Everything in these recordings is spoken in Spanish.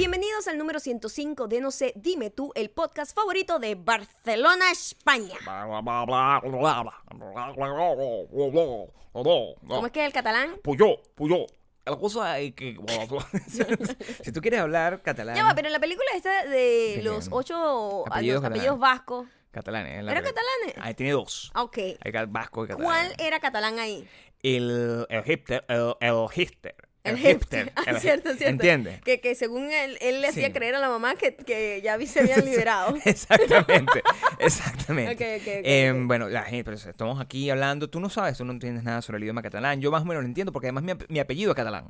Bienvenidos al número 105 de No sé, dime tú, el podcast favorito de Barcelona, España. ¿Cómo es que es el catalán? Puyó, Puyó. La cosa es que. si tú quieres hablar catalán. Ya va, pero en la película esta de ¿De los ocho Apellidos apellidos, apellidos catalanes. vascos. Catalán, ¿eh? La ¿Era re- catalanes? Ahí tiene dos. Ah, Ok. Hay vasco y catalán. ¿Cuál era catalán ahí? El, el hipster. El, el hipster. El hipster. hipster. Ah, el cierto. ¿Entiendes? Que, que según él, él le hacía Sí. creer a la mamá que, que ya se habían liberado. Exactamente, exactamente. Eh, ok. Bueno, la gente, pero estamos aquí hablando, tú no sabes, tú no entiendes nada sobre el idioma catalán. Yo más o menos lo entiendo porque además mi, mi apellido es catalán.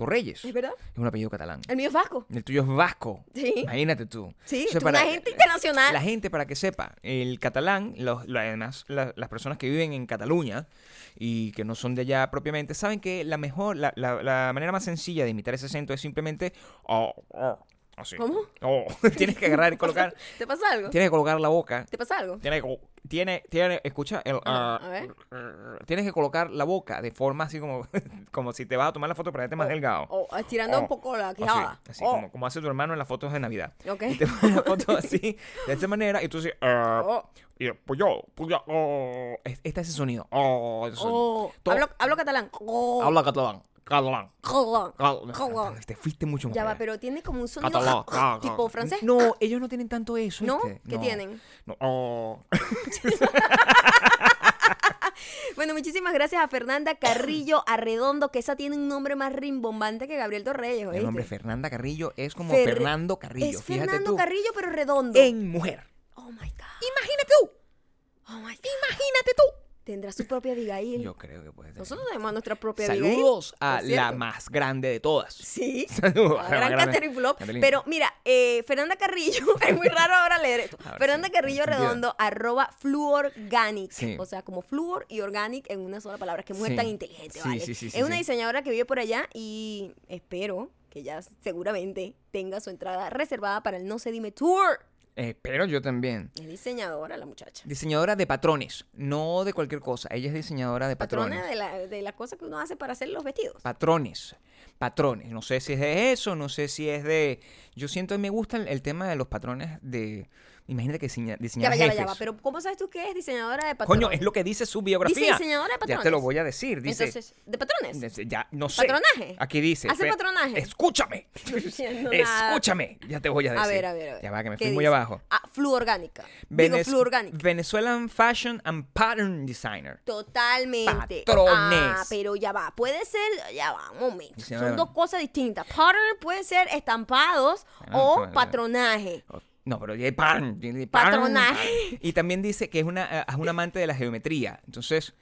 Torreyes ¿Es verdad? es un apellido catalán. El mío es vasco. El tuyo es vasco. Sí. Imagínate tú. Sí, O sea, tú una gente internacional. La gente, para que sepa, el catalán, los, además, la- las personas que viven en Cataluña y que no son de allá propiamente, saben que la mejor, la, la- la manera más sencilla de imitar ese acento es simplemente. oh, oh, así. ¿Cómo? Oh. tienes que agarrar y colocar. ¿Te pasa algo? Tienes que colocar la boca. ¿Te pasa algo? Tiene, que- tiene, tiene, escucha, el, Ah, ah, a ver. tienes que colocar la boca de forma así como, como si te vas a tomar la foto para verte más delgado. O estirando Oh, un poco la quijada. así Oh, como, como hace tu hermano en las fotos de Navidad. Ok. Y te pone la foto así, de esa manera, y tú dices, ah, Oh. y pues yo, pues yo, oh. Es- ese sonido. Oh, oh. Hablo, hablo catalán. Oh. Habla catalán. Catalán. Catalán. Catalán. Te fuiste mucho más Ya va, pero tiene como un sonido Catalán. tipo francés. No, ellos no tienen tanto eso. ¿No? ¿Qué tienen? No, oh. Bueno, muchísimas gracias a Fernanda Carrillo Arredondo, que esa tiene un nombre más rimbombante que Gabriel Torreyes, El nombre Fernanda Carrillo es como Fer- Fernando Carrillo. Es fíjate Fernando tú. Carrillo, pero redondo. En mujer. Oh my God. Imagínate tú. Oh my God. Imagínate tú. Tendrá su propia Abigail. Yo creo que puede ser. Nosotros tenemos nuestra propia Abigail. Saludos a la más grande de todas. Sí. Saludos La a la gran. Catherine Flop. Pero mira, eh, Fernanda Carrillo, es muy raro ahora leer esto. Ver, Fernanda sí, Carrillo. Redondo, arroba fluorganic. Sí. O sea, como fluor y organic en una sola palabra. Que mujer Sí. tan inteligente, Sí, ¿vale? sí, sí, sí, es una diseñadora que vive por allá y espero que ya seguramente tenga su entrada reservada para el No Se Dime Tour. Eh, pero yo también. Es diseñadora la muchacha. Diseñadora de patrones, no de cualquier cosa. Ella es diseñadora de patrones. Patrona de la, de la cosa que uno hace para hacer los vestidos. Patrones. Patrones. No sé si es de eso, no sé si es de. Yo siento que me gusta el, el tema de los patrones de. Imagínate que diseña, Ya diseñar va, ya va, ya va. Pero ¿cómo sabes tú que es diseñadora de patrones? Coño, es lo que dice su biografía. Dice diseñadora de Ya te patrones. lo voy a decir. Dice. Entonces, ¿de patrones? Dice, Ya, no sé. ¿Patronaje? Aquí dice. ¿Hace patronaje? Escúchame. No. Escúchame. Ya te voy a decir. A ver, a ver, a ver. Ya va, que me ¿Qué fui muy dice? abajo. Ah, fluorgánica. Digo, Venez- fluorgánica. Venezuelan Fashion and Pattern Designer. Totalmente. Patrones. Ah, pero ya va. Puede ser, ya va, un momento. Diseñadora. Son dos cosas distintas. Pattern puede ser estampados Ah, o patronaje. No, pero hay pan, tiene pan. Patronaje. Y también dice que es una, eh, es un amante de la geometría. Entonces,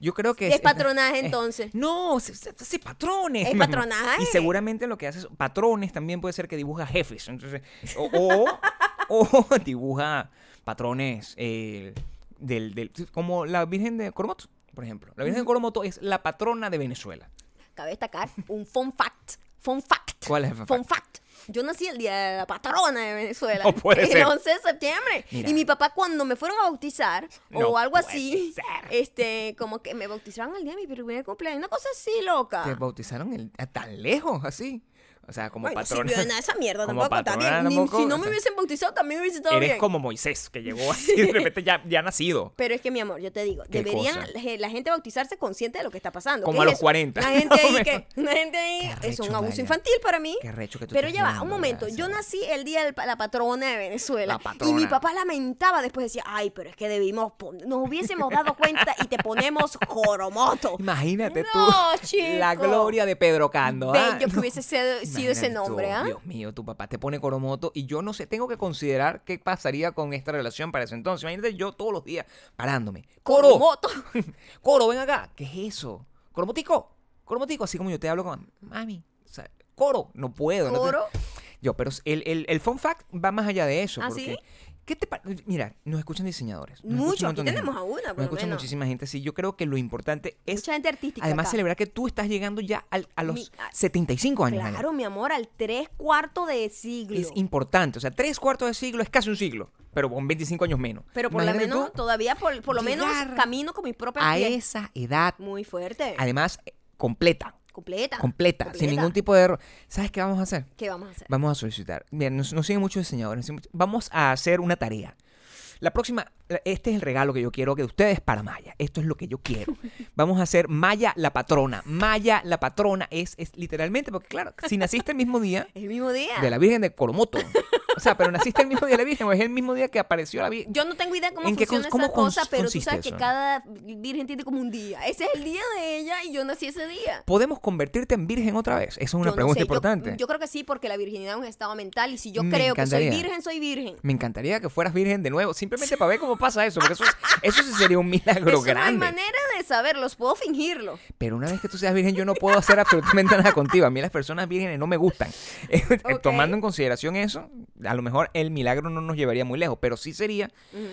yo creo que Es patronaje, entonces. no, se- patrones. Es patronaje. Y seguramente lo que hace es patrones también puede ser que dibuja jefes. Entonces, o, o, o dibuja patrones eh, del, del- como la Virgen de Coromoto, por ejemplo. La Virgen de Coromoto es la patrona de Venezuela. Cabe destacar un fun fact. Fun fact. ¿Cuál es el fun Fun fact. Yo nací el día de la patrona de Venezuela. No puede el ser. 11 de septiembre. Mira. Y mi papá cuando me fueron a bautizar No o algo así, ser. este, como que me bautizaron el día de mi primer cumpleaños, una cosa así loca. Te bautizaron el- tan lejos así. O sea, como Ay, no patrona. esa mierda como tampoco. patrona también. Ni- tampoco, si no me hubiesen bautizado, también hubiese estado Eres bien. como Moisés, que llegó así de repente ya, ya nacido. Pero es que, mi amor, yo te digo, ¿Qué deberían cosa? la, gente bautizarse consciente de lo que está pasando. Como ¿Qué a los eso? 40. La gente ahí que, la gente ahí Qué es un abuso infantil para mí. Qué arrecho que tú Pero ya va, un momento. Yo nací el día de la patrona de Venezuela. La patrona. Y mi papá lamentaba después decía, ay, pero es que debimos, nos hubiésemos dado cuenta y te ponemos Joromoto. Imagínate No, tú chico. la gloria de Pedro Cando. ¿ah? Bello que hubiese sido, sido ese nombre, ¿ah? Dios mío, tu papá te pone Coromoto y yo no sé, tengo que considerar qué pasaría con esta relación para ese entonces. Imagínate yo todos los días parándome. ¡Coro! Joromoto. Coro, ven acá. ¿Qué es eso? Coromotico. Coromotico, así como yo te hablo con mami. O sea, coro, no puedo. no te- Coro. Yo, pero el, el, el fun fact va más allá de eso. ¿Ah, porque, sí? ¿Qué te Mira, nos escuchan diseñadores. nos Mucho, escucha un aquí tenemos gente, a una, por Nos escucha muchísima gente. Sí, yo creo que lo importante es Mucha gente artística. además acá. celebrar que tú estás llegando ya al- a los Mi- ah, 75 años. Claro, mi amor, al tres cuartos de siglo. Es importante. O sea, tres cuartos de siglo es casi un siglo, pero con 25 años menos. Pero por lo menos, todavía por, por lo menos camino con mis propias a esa edad, Muy fuerte. además, eh, completa. Completa. completa, sin ningún tipo de error. ¿Sabes qué vamos a hacer? ¿Qué vamos a hacer? Vamos a solicitar. Mira, nos, nos siguen muchos diseñadores. Vamos a hacer una tarea. La próxima, este es el regalo que yo quiero que ustedes para Maya. Esto es lo que yo quiero. Vamos a hacer Maya la patrona. Maya la patrona es, es literalmente, porque claro, si naciste el mismo día El mismo día. de la Virgen de Coromoto, o sea, pero naciste el mismo día de la Virgen o es el mismo día que apareció la Virgen. Yo no tengo idea cómo ¿En qué funciona cómo esa cosa, pero tú sabes que eso? cada virgen tiene como un día. Ese es el día de ella y yo nací ese día. ¿Podemos convertirte en virgen otra vez? Esa es una Yo no pregunta sé, importante. Yo, creo que sí, porque la virginidad es un estado mental y si yo Me creo que soy virgen, soy virgen. Me encantaría que fueras virgen de nuevo, simplemente para ver cómo pasa eso, porque eso, es- eso sí sería un milagro Eso no hay grande. manera de saberlo, puedo fingirlo. Pero una vez que tú seas virgen, yo no puedo hacer absolutamente nada contigo. A mí las personas vírgenes no me gustan. Ok. Tomando en consideración eso, a lo mejor el milagro no nos llevaría muy lejos, pero sí sería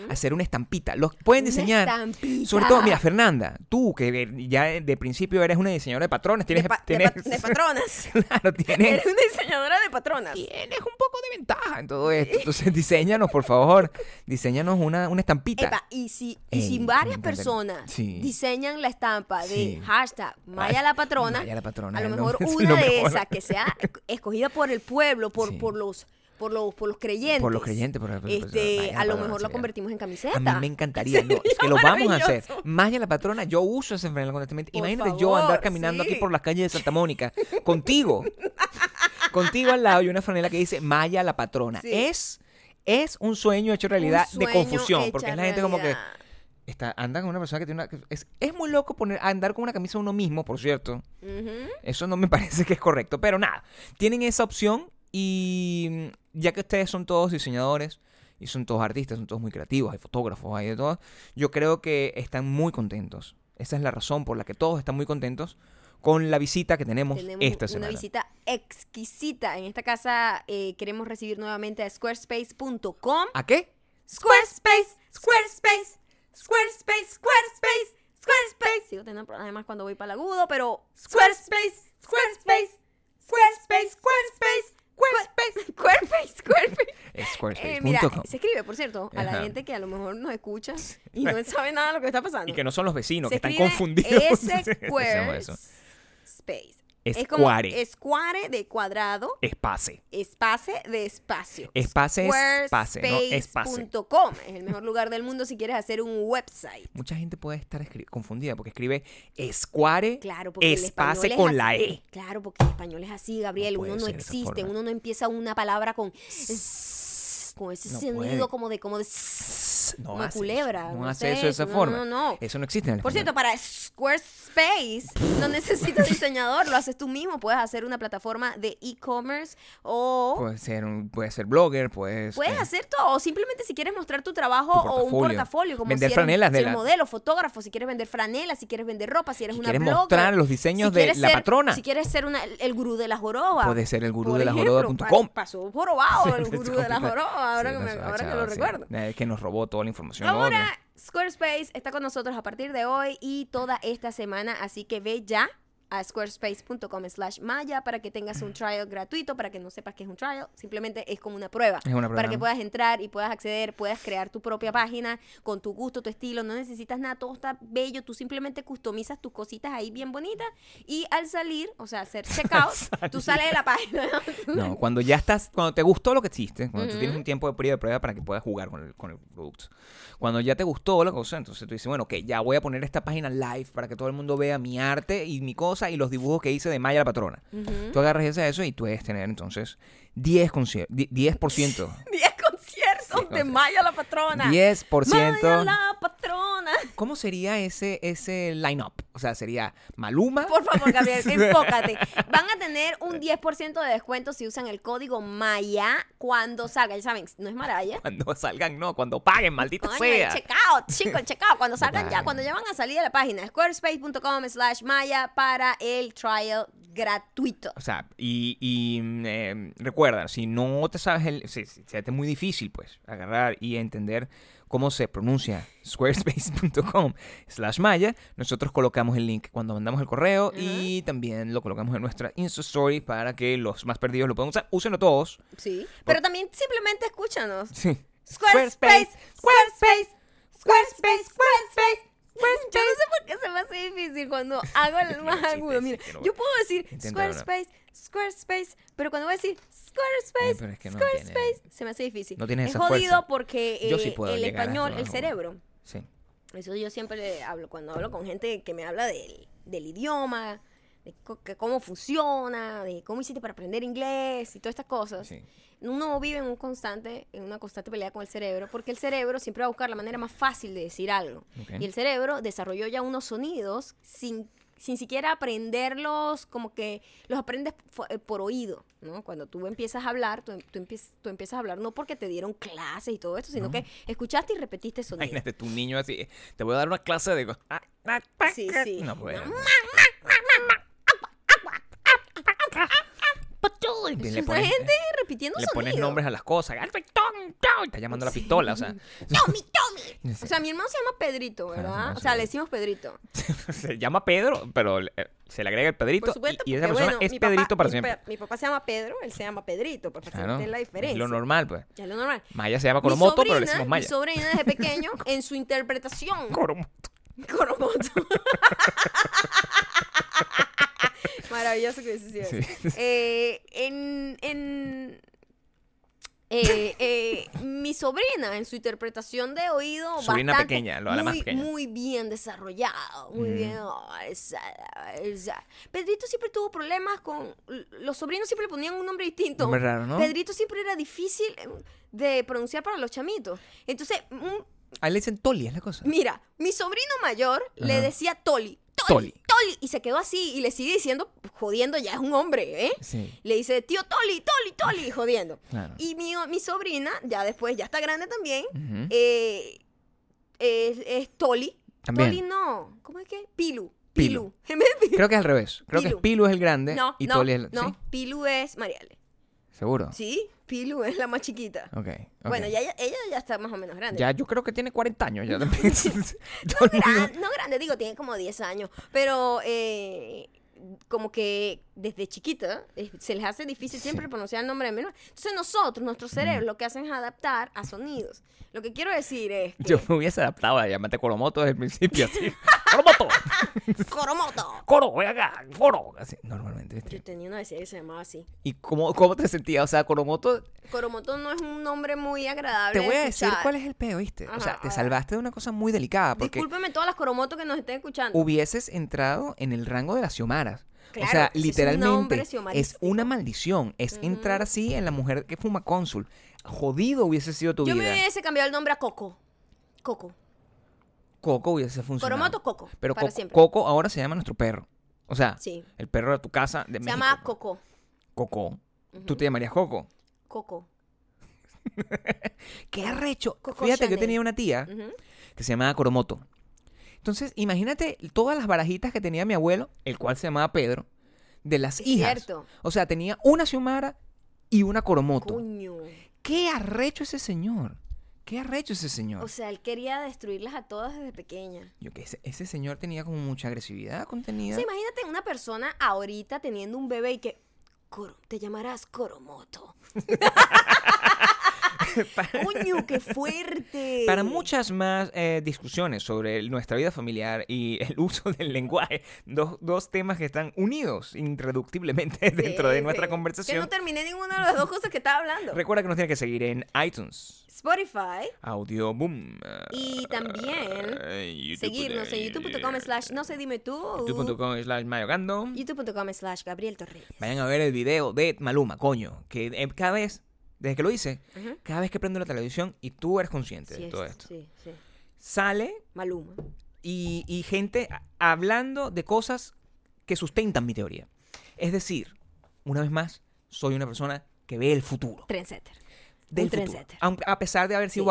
hacer una estampita. Los pueden Una diseñar. estampita. Sobre todo, mira, Fernanda, tú que ya de principio eres una diseñadora de patrones, tienes, de, pa- de pa- de patronas. claro, tienes, Eres una diseñadora de patronas. tienes un poco de ventaja en todo esto. Entonces, diseñanos, por favor, diseñanos una, una estampita. Epa, y si, y Ey, si me varias encantaría. personas Sí. diseñan la estampa de Sí. hashtag Maya la patrona, Maya la patrona, a lo mejor es una lo de mejor. esas que sea escogida por el pueblo, por, Sí. por los por los por los creyentes. Por los creyentes, por- por- este, la a lo lo sería- convertimos en camiseta. A mí me encantaría, no, es que lo vamos a hacer. maravilloso. Maya la patrona, yo uso ese franela constantemente. Por Imagínate yo andar favor, caminando aquí sí. por las calles de Santa Mónica contigo. contigo al lado y una franela que dice Maya la patrona. Sí. Es es un sueño hecho realidad de confusión, porque es la gente como que está anda con una persona que tiene una que- es, es muy loco poner andar con una camisa uno mismo, por cierto. Eso no me parece que es correcto, pero nada, tienen esa opción y mm, ya que ustedes son todos diseñadores y son todos artistas, son todos muy creativos, hay fotógrafos, hay de todo, yo creo que están muy contentos. Esa es la razón por la que todos están muy contentos con la visita que tenemos, Tenemos esta una semana. visita exquisita. En esta casa eh, queremos recibir nuevamente a squarespace.com. ¿A qué? Squarespace, Squarespace, Squarespace, Squarespace, Squarespace. Sigo teniendo problemas cuando voy para el agudo, pero Squarespace, Squarespace, Squarespace, Squarespace, Squarespace, Squarespace, Squarespace. Es Eh, mira, se escribe, por cierto, a la Ajá. gente que a lo mejor nos escucha y no sabe nada de lo que está pasando. y que no son los vecinos, Se que están confundidos. Hacemos eso. Squarespace. Es como escuare de cuadrado, Espace. espace de espacio. Espace es espace, no espace. Es el mejor lugar del mundo si quieres hacer un website. Mucha gente puede estar confundida porque escribe escuare, Claro, porque espace es con así. la E. Claro, porque el español es así, Gabriel. No uno no existe, uno no empieza una palabra con con ese No sonido puede. como de como de No como hace eso, culebra. No, no hace sé, eso de esa no, forma. no, no. Eso no existe en el Por cierto, para Squarespace no necesitas diseñador, lo haces tú mismo. Puedes hacer una plataforma de e-commerce o Puede ser, un, puede ser blogger, puedes... puedes eh, hacer todo. O simplemente si quieres mostrar tu trabajo Tu o un portafolio. Como Vender si eres, franelas si de eres la- modelo, fotógrafo, si quieres vender franelas, si quieres vender ropa, si eres Si una quieres blogger, mostrar los diseños si de la ser- patrona. Si quieres ser una- el gurú de la joroba. Puede ser el gurú Por de la joroba.com. pa- Pasó jorobado el gurú de la joroba, ahora, Sí, que, me- que lo sí. recuerdo. Eh, que nos robó toda la información. Ahora. Squarespace está con nosotros a partir de hoy y toda esta semana, así que ve ya a squarespace.com slash maya para que tengas un trial gratuito, para que no sepas que es un trial, simplemente es como una prueba. Es una prueba. Para que puedas entrar y puedas acceder, puedas crear tu propia página con tu gusto, tu estilo, no necesitas nada, todo está bello, tú simplemente customizas tus cositas ahí bien bonitas y al salir, o sea, hacer checkout, tú sales de la página. No, cuando ya estás, cuando te gustó lo que hiciste, cuando tú tienes un tiempo de periodo de prueba para que puedas jugar con el, con el producto. Cuando ya te gustó la cosa, entonces tú dices, bueno, ok, ya voy a poner esta página live para que todo el mundo vea mi arte y mi cosa y los dibujos que hice de Maya la patrona. Ujú. Tú agarras ese eso y tú puedes tener entonces 10%, conci- di- 10%, 10 conciertos de Maya la patrona. 10%. Maya la patrona. ¿Cómo sería ese, ese line-up? O sea, sería Maluma. Por favor, Gabriel, enfócate. Van a tener un 10% de descuento si usan el código Maya cuando salga. Ya saben, no es Maraya. Cuando salgan, no, cuando paguen, maldita Coño, el sea. checkout, chicos, el checkout. Cuando salgan ya, cuando ya van a salir de la página, squarespace.com slash Maya para el trial gratuito. O sea, y, y, mm, eh, recuerda, si no te sabes el. Si, si- se te es muy difícil, pues, agarrar y entender cómo se pronuncia squarespace.com slash maya, nosotros colocamos el link cuando mandamos el correo y también lo colocamos en nuestra Insta Story para que los más perdidos lo puedan usar. Úsenlo todos. Sí. Pero también simplemente escúchanos. Sí. Squarespace, Squarespace, Squarespace, Squarespace, Yo no sé por qué se me hace difícil cuando hago el más agudo. Mira, yo puedo decir. Squarespace, Squarespace, pero cuando voy a decir Squarespace, Eh, es que no Squarespace, tiene- se me hace difícil. no tienes es esa jodido fuerza. porque sí eh, puedo el español, el cerebro, Sí. eso yo siempre le hablo cuando hablo con gente que me habla del, del idioma, de cómo funciona, de cómo hiciste para aprender inglés y todas estas cosas. Sí. Uno vive en un constante, en una constante pelea con el cerebro, porque el cerebro siempre va a buscar la manera más fácil de decir algo. Ok. Y el cerebro desarrolló ya unos sonidos sin, sin siquiera aprenderlos, como que los aprendes eh, por oído, ¿no? Cuando tú empiezas a hablar, tú, tú empiezas, tú empiezas a hablar no porque te dieron clases y todo esto, sino que escuchaste y repetiste sonidos. Imagínate tu niño así. Te voy a dar una clase de. ah, ah, Sí, ah. sí. No. Y le pones, gente repitiendo le pones nombres a las cosas. Y Está llamando a la pistola, o sea. Tommy, Tommy. O sea, mi hermano se llama Pedrito, Claro, ¿verdad? O sea, le decimos Pedrito. se llama Pedro, pero eh, se le agrega el Pedrito. Por supuesto, y, y esa persona bueno, es papá- Pedrito para siempre. Mi papá se llama Pedro, él se llama Pedrito, para que se Claro. la diferencia. Es lo normal, pues. Es lo normal. Maya se llama Coromoto, pero le decimos Maya. Mi sobrina desde pequeño, en su interpretación. Coromoto. Coromoto. Maravilloso que hubiese sido Sí. eso. Eh, en, en eh, eh, mi sobrina, en su interpretación de oído, Sobrina bastante, pequeña, lo- la más muy, pequeña. muy bien desarrollado, muy Mm. bien. oh, esa- esa. Pedrito siempre tuvo problemas con. Los sobrinos siempre le ponían un nombre distinto. Nombre raro, ¿no? Pedrito siempre era difícil de pronunciar para los chamitos. Entonces, un- Ahí le dicen Toli, es la cosa. Mira, mi sobrino mayor le decía Toli, Toli. Toli, y se quedó así y le sigue diciendo, jodiendo, ya es un hombre, ¿eh? Sí. Le dice, tío Toli, Toli, Toli, jodiendo. Claro. Y mi, mi sobrina, ya después, ya está grande también, eh, es, es Toli. También. Toli no, ¿cómo es que? Pilu. Pilu. Pilu. Creo que es al revés. Creo que Pilu. es Pilu es el grande No, y no, Toli es el. no, ¿Sí? Pilu es Mariale. ¿Seguro? ¿Sí? Pilu es la más chiquita. Ok. ok. Bueno, ya, ella, ella ya está más o menos grande. Ya, yo creo que tiene 40 años ya también. Gran- no grande, digo, tiene como 10 años, pero eh, como que desde chiquita eh, se les hace difícil siempre Sí. pronunciar el nombre de menor. Entonces nosotros, nuestro cerebro, lo que hacen es adaptar a sonidos. Lo que quiero decir es que... Yo me hubiese adaptado a llamarte Coromoto desde el principio, así. ¡Coromoto! ¡Coromoto! ¡Coro, ven acá! ¡Coro! Así, normalmente, ¿viste? Yo tenía una vecina que se llamaba así. ¿Y cómo, cómo te sentías? O sea, Coromoto, Coromoto no es un nombre muy agradable te voy a de decir cuál es el peo, ¿viste? o Ajá, sea, a te salvaste de una cosa muy delicada, porque Discúlpeme todas las Coromotos que nos estén escuchando. hubieses entrado en el rango de las xiomaras. Claro, o sea, ese es un literalmente es, una maldición. Es entrar así en la mujer que fuma cónsul. Jodido hubiese sido tu Yo vida. me hubiese cambiado el nombre a Coco. Coco. Coco hubiese funcionado. Coromoto, Coco. Pero para Coco, siempre. Coco ahora se llama nuestro perro. O sea, Sí. el perro de tu casa de Se México. llama Coco. Coco. ¿Tú te llamarías Coco? Coco. ¡Qué arrecho! Coco Fíjate que yo tenía una tía que se llamaba Coromoto. Entonces, imagínate todas las barajitas que tenía mi abuelo, el cual se llamaba Pedro, de las Es hijas. cierto. O sea, tenía una Xiomara y una Coromoto. Coño. ¡Qué arrecho ese señor! ¡Qué arrecho ese señor! O sea, él quería destruirlas a todas desde pequeña. Yo que ese, ese señor tenía como mucha agresividad contenida. O sea, imagínate una persona ahorita teniendo un bebé y que "Coro- te llamarás Coromoto. Coño, qué fuerte. Para muchas más eh, discusiones sobre nuestra vida familiar y el uso del lenguaje, dos, dos temas que están unidos irreductiblemente dentro de Sí, nuestra sí. conversación. Que no terminé ninguna de las dos cosas que estaba hablando. Recuerda que nos tiene que seguir en iTunes, Spotify Audio Boom. y también YouTube, seguirnos en eh, youtube.com slash no sé dime tú. youtube.com slash mayogando. youtube.com slash Gabriel Torreyes. Vayan a ver el video de Maluma, coño. Que eh, cada vez, desde que lo hice, cada vez que prendo la televisión y tú eres consciente Sí, de es- todo esto, Sí, sí. sale Maluma. y, y gente hablando de cosas que sustentan mi teoría. Es decir, una vez más, soy una persona que ve el futuro. Trendsetter. Del Un futuro. a pesar de haber sido Sí.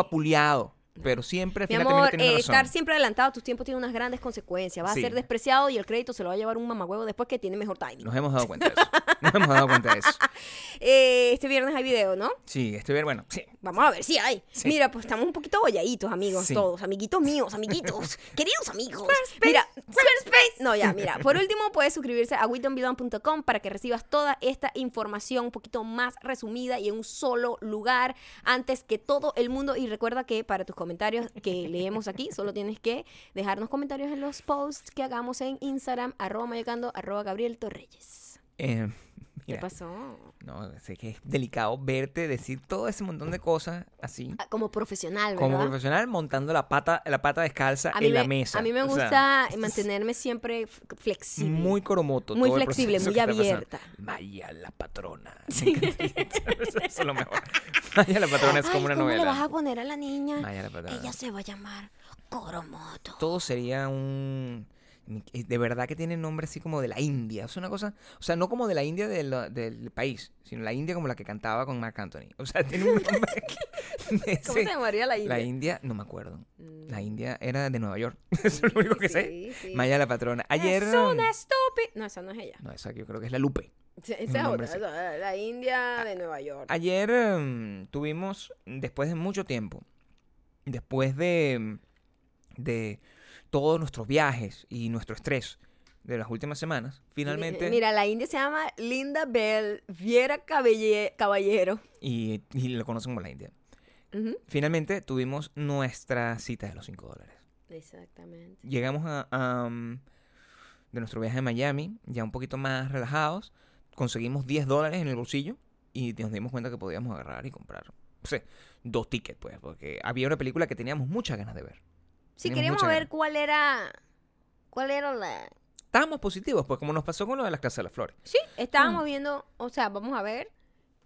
Pero siempre Mi amor, eh, razón. estar siempre adelantado a tus tiempos tiene unas grandes consecuencias. Vas Sí. a ser despreciado y el crédito se lo va a llevar un mamagüevo después que tiene mejor timing. Nos hemos dado cuenta de eso. Nos hemos dado cuenta de eso. Eh, este viernes hay video, ¿no? Sí, estoy bien, bueno, sí. Vamos a ver si hay. Sí. Mira, pues estamos un poquito bolladitos, amigos, todos. Amiguitos míos, amiguitos. queridos amigos. Mira, Squarespace. No, ya, mira. Por último, puedes suscribirse a witonbelong.com para que recibas toda esta información un poquito más resumida y en un solo lugar antes que todo el mundo. Y recuerda que para tus comentarios que leemos aquí. Solo tienes que dejarnos comentarios en los posts que hagamos en Instagram, arroba mayocando, arroba Gabriel Torreyes. Eh, ¿Qué pasó? no, sé que es delicado verte decir todo ese montón de cosas así. Ah, Como profesional, ¿verdad? Como profesional montando la pata, la pata descalza en la me, mesa. A mí me O sea, gusta mantenerme siempre flexible. muy coromoto. Muy flexible, muy abierta. Maya la patrona. Encanta. Eso es lo mejor. Maya la patrona es como Ay, una ¿cómo novela. le vas a poner a la niña? Maya la patrona. Ella se va a llamar Coromoto. Todo sería un... eh, De verdad que tiene nombre así como de la India. Es una cosa... O sea, no como de la India de la- del país, sino la India como la que cantaba con Marc Anthony. O sea, tiene un nombre... de ¿Cómo se ese- llamaría la India? La India, no me acuerdo. Mm, La India era de Nueva York. Eso es lo único que sé. sí. Maya la patrona. Ayer... Es una estúpida. No, esa no es ella. No, esa yo creo que es la Lupe. Esa es otra. esa, La India de Nueva York. Ayer em, tuvimos, después de mucho tiempo, después de, de todos nuestros viajes y nuestro estrés de las últimas semanas, finalmente, Mi- Mira, la India se llama Linda Bell Viera Cabelle- Caballero. y, y lo conocen como la India, finalmente tuvimos nuestra cita de los 5 dólares. Exactamente. Llegamos a, a, um, de nuestro viaje a Miami, ya un poquito más relajados, conseguimos 10 dólares en el bolsillo y nos dimos cuenta que podíamos agarrar y comprar, sé, dos tickets, pues, porque había una película que teníamos muchas ganas de ver. Sí, queríamos ver ganas. cuál era. ¿Cuál era la.? Estábamos positivos, pues, como nos pasó con lo de las Casas de las Flores. Sí, Mm. estábamos viendo. O sea, vamos a ver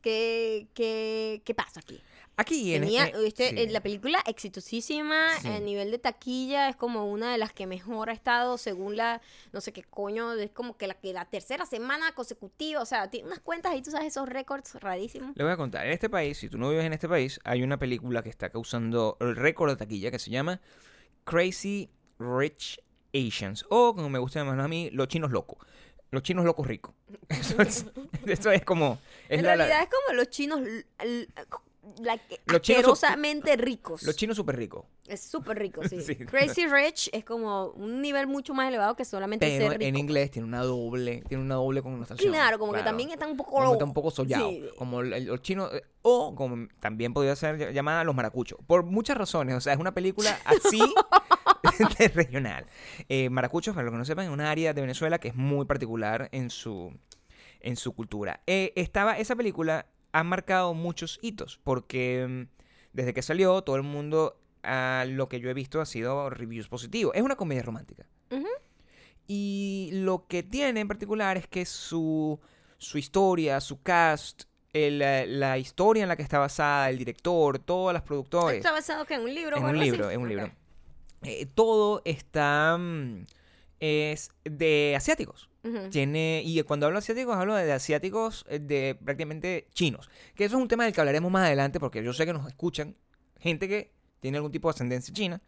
qué, qué, qué pasa aquí. Aquí en, Tenía, en- este, sí. eh, la película exitosísima, Sí. a nivel de taquilla, es como una de las que mejor ha estado según la, no sé qué coño, es como que la, que la tercera semana consecutiva, o sea, tiene unas cuentas ahí, tú sabes, esos récords rarísimos. Le voy a contar, en este país, si tú no vives en este país, hay una película que está causando el récord de taquilla que se llama Crazy Rich Asians, o como me gusta llamarlo a mí, los chinos locos. Los chinos locos ricos. Eso es, eso es como... Es en la- la- realidad es como los chinos Los chinos asquerosamente ricos. los chinos súper ricos. Es súper rico, sí. Sí. Crazy Rich es como un nivel mucho más elevado que solamente Pero ser rico. en inglés tiene una doble, tiene una doble connotación. Claro, como que también están un poco como está un poco sollado. Sí. Como los chinos. eh, O como también podría ser ll- llamada Los Maracuchos. Por muchas razones. O sea, es una película así de regional. Eh, Maracuchos, para los que no sepan, es una área de Venezuela que es muy particular en su, en su cultura. Eh, estaba, esa película ha marcado muchos hitos. Porque mm, desde que salió, todo el mundo. a lo que yo he visto ha sido reviews positivos. Es una comedia romántica. Y lo que tiene en particular es que su, su historia, su cast, el, eh, la historia en la que está basada, el director, todas las productores, ¿Está basado que en un libro? en un así? libro, en un libro. eh, todo está mm, es de asiáticos. Tiene, y cuando hablo de asiáticos, hablo de asiáticos eh, de prácticamente chinos. Que eso es un tema del que hablaremos más adelante, porque yo sé que nos escuchan gente que tiene algún tipo de ascendencia china.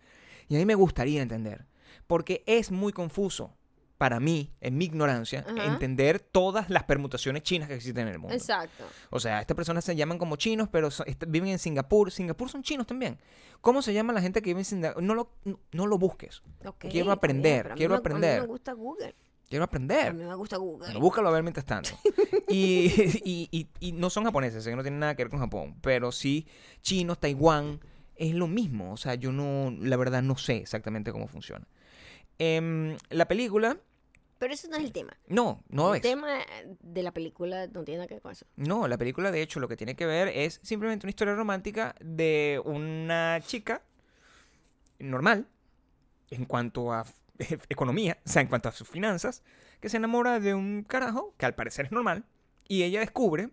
Y a mí me gustaría entender. Porque es muy confuso para mí, en mi ignorancia, Ajá. entender todas las permutaciones chinas que existen en el mundo. Exacto. O sea, estas personas se llaman como chinos, pero son- viven en Singapur. Singapur son chinos también. ¿Cómo se llama la gente que vive en Singapur? No lo, no, no lo busques. Quiero bien, aprender, pero a mí quiero me- A aprender. mí me gusta Google. Quiero A aprender. mí me gusta Google. Bueno, búscalo a ver mientras tanto. Y, y- y- y no son japoneses, sé que no tienen nada que ver con Japón, pero sí chinos, Taiwán, es lo mismo. O sea, yo no, la verdad no sé exactamente cómo funciona. Em, la película, Pero eso no es el tema. no, no el es. tema de la película no tiene nada que ver con eso. No, la película de hecho lo que tiene que ver es simplemente una historia romántica de una chica normal en cuanto a economía, o sea, en cuanto a sus finanzas, que se enamora de un carajo que al parecer es normal y ella descubre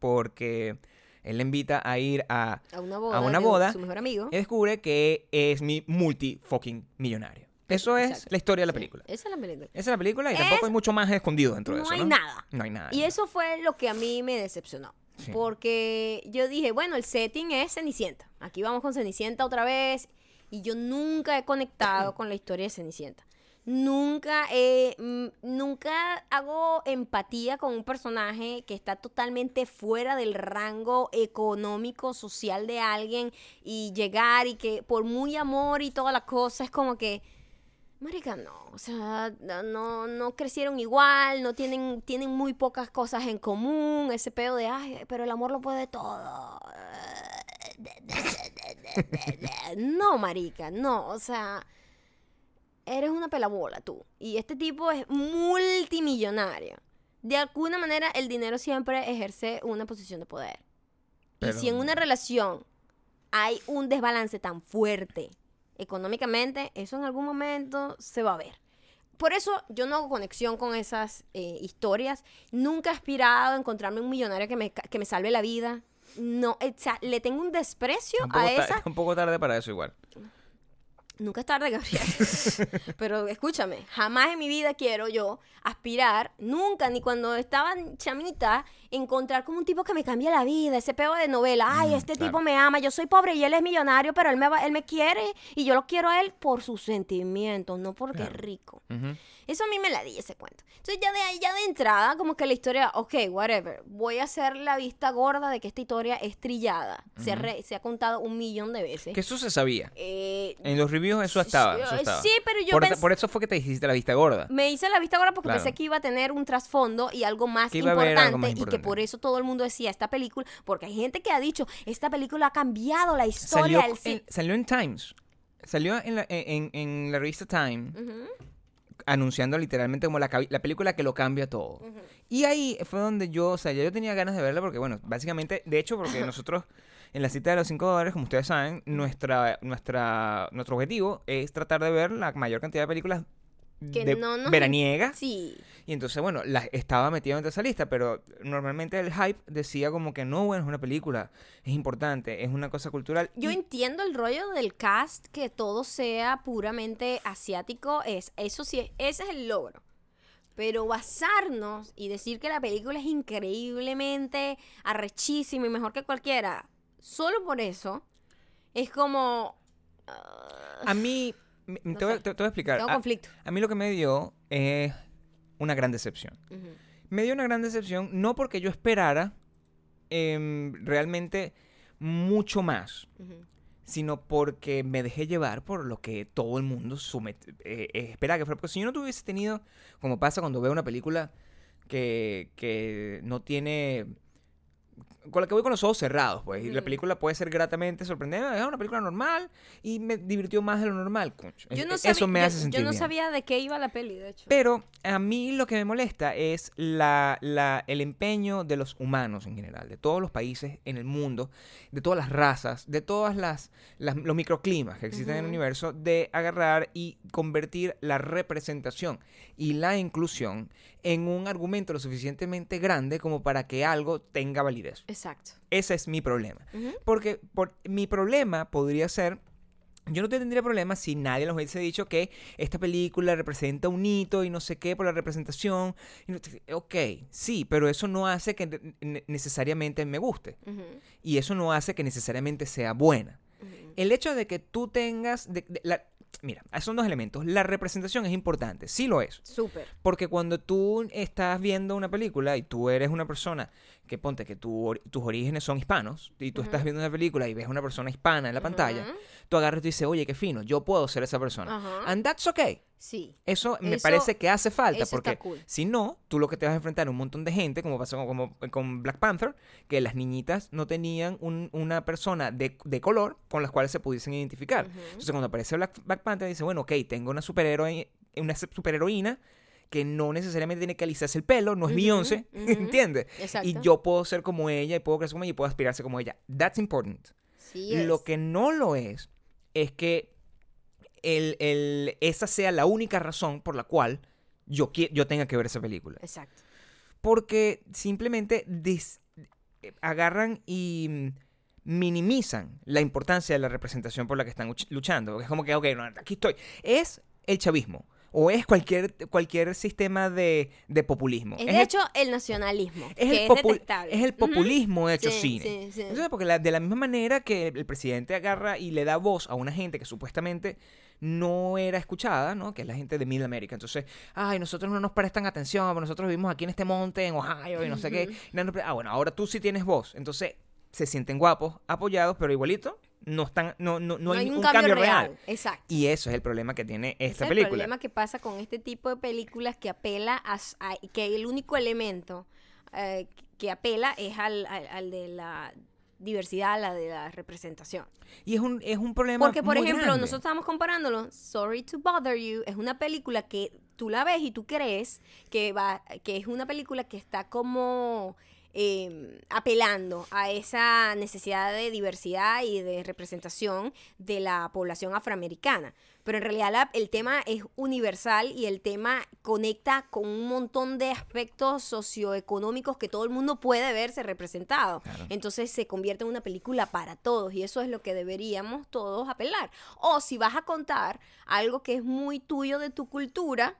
porque él le invita a ir a A una boda. una de boda, Su mejor amigo. y descubre que es mi multi fucking millonario. Eso es Exacto. la historia de la Sí, película. Esa es la película. Esa es la película y Es- tampoco hay mucho más escondido dentro de No eso, hay ¿no? nada. No hay nada. Y eso fue lo que a mí me decepcionó. Sí. Porque yo dije, bueno, el setting es Cenicienta. Aquí vamos con Cenicienta otra vez. Y yo nunca he conectado con la historia de Cenicienta. Nunca, mm, nunca hago empatía con un personaje que está totalmente fuera del rango económico, social de alguien y llegar y que por muy amor y toda la cosa es como que, Marica, no, o sea, no, no crecieron igual, no tienen, tienen muy pocas cosas en común, ese pedo de, ay, pero el amor lo puede todo. no, marica, no, o sea, eres una pelabola tú. Y este tipo es multimillonario. De alguna manera el dinero siempre ejerce una posición de poder. Pero- Y si en una relación hay un desbalance tan fuerte económicamente, eso en algún momento se va a ver. Por eso yo no hago conexión con esas eh, historias. Nunca he aspirado a encontrarme un millonario que me, que me salve la vida. No, o sea, le tengo un desprecio a esa un poco tarde para eso igual. Nunca es tarde, Gabriel. Pero escúchame, jamás en mi vida quiero yo aspirar, nunca, ni cuando estaba chamita, encontrar como un tipo que me cambie la vida, ese peo de novela. Ay, Mm, este claro. tipo me ama, yo soy pobre y él es millonario, pero él me, va- él me quiere y yo lo quiero a él por sus sentimientos, no porque Claro. es rico. Eso a mí me la di ese cuento. Entonces ya de ahí, ya de entrada, como que la historia, ok, whatever, voy a hacer la vista gorda de que esta historia es trillada. se, ha re- se ha contado un millón de veces. Que eso se sabía. Eh, En los reviews eso estaba. sí, eso estaba. sí, pero yo por, pens- por eso fue que te dijiste la vista gorda. Me hice la vista gorda porque Claro. pensé que iba a tener un trasfondo y algo más importante, algo más y que importante. por eso todo el mundo decía esta película, porque hay gente que ha dicho, esta película ha cambiado la historia Salió en, salió en Times. Salió en la, en, en la revista Time Ujú. Anunciando literalmente como la, la película que lo cambia todo. Y ahí fue donde yo, o sea, ya yo tenía ganas de verla porque, bueno, básicamente, de hecho, porque nosotros en la cita de los 5 dólares, como ustedes saben, nuestra, nuestra, nuestro objetivo es tratar de ver la mayor cantidad de películas Que de no nos- veraniegas. Sí. Y entonces, bueno, la, estaba metido entre esa lista, pero normalmente el hype decía como que no, bueno, es una película, es importante, es una cosa cultural. Yo y- entiendo el rollo del cast, que todo sea puramente asiático, es, eso sí, ese es el logro. Pero basarnos y decir que la película es increíblemente arrechísima y mejor que cualquiera, solo por eso, es como... a mí, me- No te, voy, sé. te- te voy a explicar. tengo A- conflicto. A mí lo que me dio es una gran decepción. Me dio una gran decepción, no porque yo esperara em, realmente mucho más, sino porque me dejé llevar por lo que todo el mundo eh, eh, esperaba que fuera. Porque si yo no tuviese tenido, como pasa cuando veo una película que, que no tiene... Con la que voy con los ojos cerrados, pues. Y la Ujú. película puede ser gratamente sorprendente. Es una película normal y me divirtió más de lo normal. concho. Yo no, Eso me yo- hace sentir yo no bien. sabía de qué iba la peli, de hecho. Pero a mí lo que me molesta es la, la- el empeño de los humanos en general, de todos los países en el mundo, de todas las razas, de todas las, las- los microclimas que existen en el universo, de agarrar y convertir la representación y la inclusión en un argumento lo suficientemente grande como para que algo tenga validez. Exacto. Ese es mi problema. Porque por, mi problema podría ser. Yo no tendría problema si nadie nos hubiese dicho que esta película representa un hito y no sé qué por la representación. ok, sí, pero eso no hace que ne- ne- necesariamente me guste. Y eso no hace que necesariamente sea buena. El hecho de que tú tengas. de- de- la- mira, son dos elementos. La representación es importante, sí lo es. Súper. Porque cuando tú estás viendo una película y tú eres una persona que ponte que tu tus orígenes son hispanos y tú estás viendo una película y ves a una persona hispana en la pantalla, tú agarras y tú dices, oye, qué fino, yo puedo ser esa persona. Ajá. And that's okay. Sí. Eso me Eso- parece que hace falta porque cool. si no, tú lo que te vas a enfrentar a un montón de gente, como pasó con, como con Black Panther, que las niñitas no tenían un- una persona de, de color con las cuales se pudiesen identificar. Entonces cuando aparece Black, Black Panther dice, bueno, ok, tengo una superhéroe, una superheroína que no necesariamente tiene que alisarse el pelo, no es Ujú, Beyoncé, ujú. ¿entiendes? Exacto. Y yo puedo ser como ella y puedo crecer como ella y puedo aspirarse como ella. That's important. Sí es. Lo que no lo es es que el, el- esa sea la única razón por la cual yo, yo tenga que ver esa película. Exacto. Porque simplemente dis- agarran y minimizan la importancia de la representación por la que están uch- luchando. Es como que, ok, no, aquí estoy. Es el chavismo. O es cualquier, cualquier sistema de, de populismo. Es de el- hecho el nacionalismo, es que el, es es el populismo hecho Sí, cine. sí, sí. Entonces, porque la- de la misma manera que el presidente agarra y le da voz a una gente que supuestamente no era escuchada, ¿no? Que es la gente de Middle America. Entonces, ay, nosotros no nos prestan atención, pero nosotros vivimos aquí en este monte, en Ohio, y no sé qué. No Ah, bueno, ahora tú sí tienes voz. Entonces, se sienten guapos, apoyados, pero igualito, no están, no, no, no hay, un, cambio, real. Exacto. Y eso es el problema que tiene esta es película. el problema que pasa con este tipo de películas que apela a, que el único elemento eh, que apela es al, al- al de la diversidad, la de la representación. Y es un, es un problema Porque, por muy ejemplo, grande. nosotros estábamos comparándolo, Sorry to Bother You, es una película que tú la ves y tú crees que, va, que es una película que está como eh, apelando a esa necesidad de diversidad y de representación de la población afroamericana. Pero en realidad la- el tema es universal y el tema conecta con un montón de aspectos socioeconómicos que todo el mundo puede verse representado. Claro. Entonces se convierte en una película para todos y eso es lo que deberíamos todos apelar. O si vas a contar algo que es muy tuyo de tu cultura,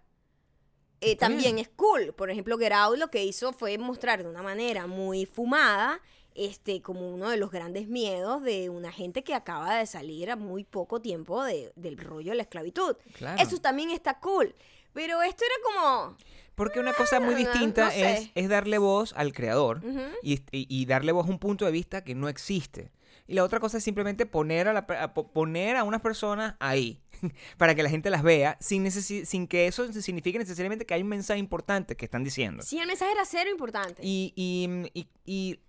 eh, también es cool. Por ejemplo, Get Out lo que hizo fue mostrar de una manera muy fumada este, como uno de los grandes miedos de una gente que acaba de salir a muy poco tiempo de- del rollo de la esclavitud. Claro. Eso también está cool. Pero esto era como... Porque una cosa muy Ah, distinta no sé. es, es darle voz al creador y, y- y darle voz a un punto de vista que no existe. Y la otra cosa es simplemente poner a, la a poner a unas personas ahí para que la gente las vea sin, sin que eso signifique necesariamente que hay un mensaje importante que están diciendo. Sí, el mensaje era cero importante. Y- y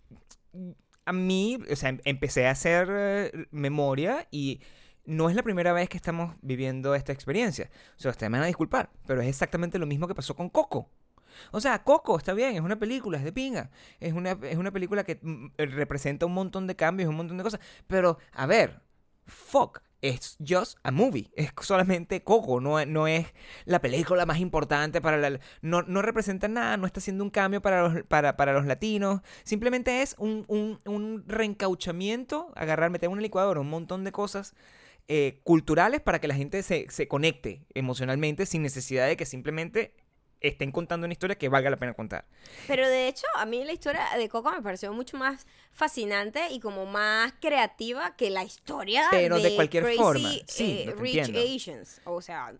a mí, o sea, em- empecé a hacer eh, memoria y no es la primera vez que estamos viviendo esta experiencia. O sea, ustedes me van a disculpar, pero es exactamente lo mismo que pasó con Coco. O sea, Coco está bien, es una película, es de pinga. Es una, es una película que mm, representa un montón de cambios, un montón de cosas. Pero, a ver, fuck. Es just a movie. Es solamente Coco. No, no es la película más importante para la. No, no representa nada. No está haciendo un cambio para los, para, para los latinos. Simplemente es un, un, un reencauchamiento. Agarrar, meter una licuadora un montón de cosas eh, culturales para que la gente se, se conecte emocionalmente sin necesidad de que simplemente estén contando una historia que valga la pena contar. Pero de hecho, a mí la historia de Coco me pareció mucho más fascinante y como más creativa que la historia Pero de de cualquier Crazy, forma, sí, eh, no te Rich entiendo. Asians. O sea,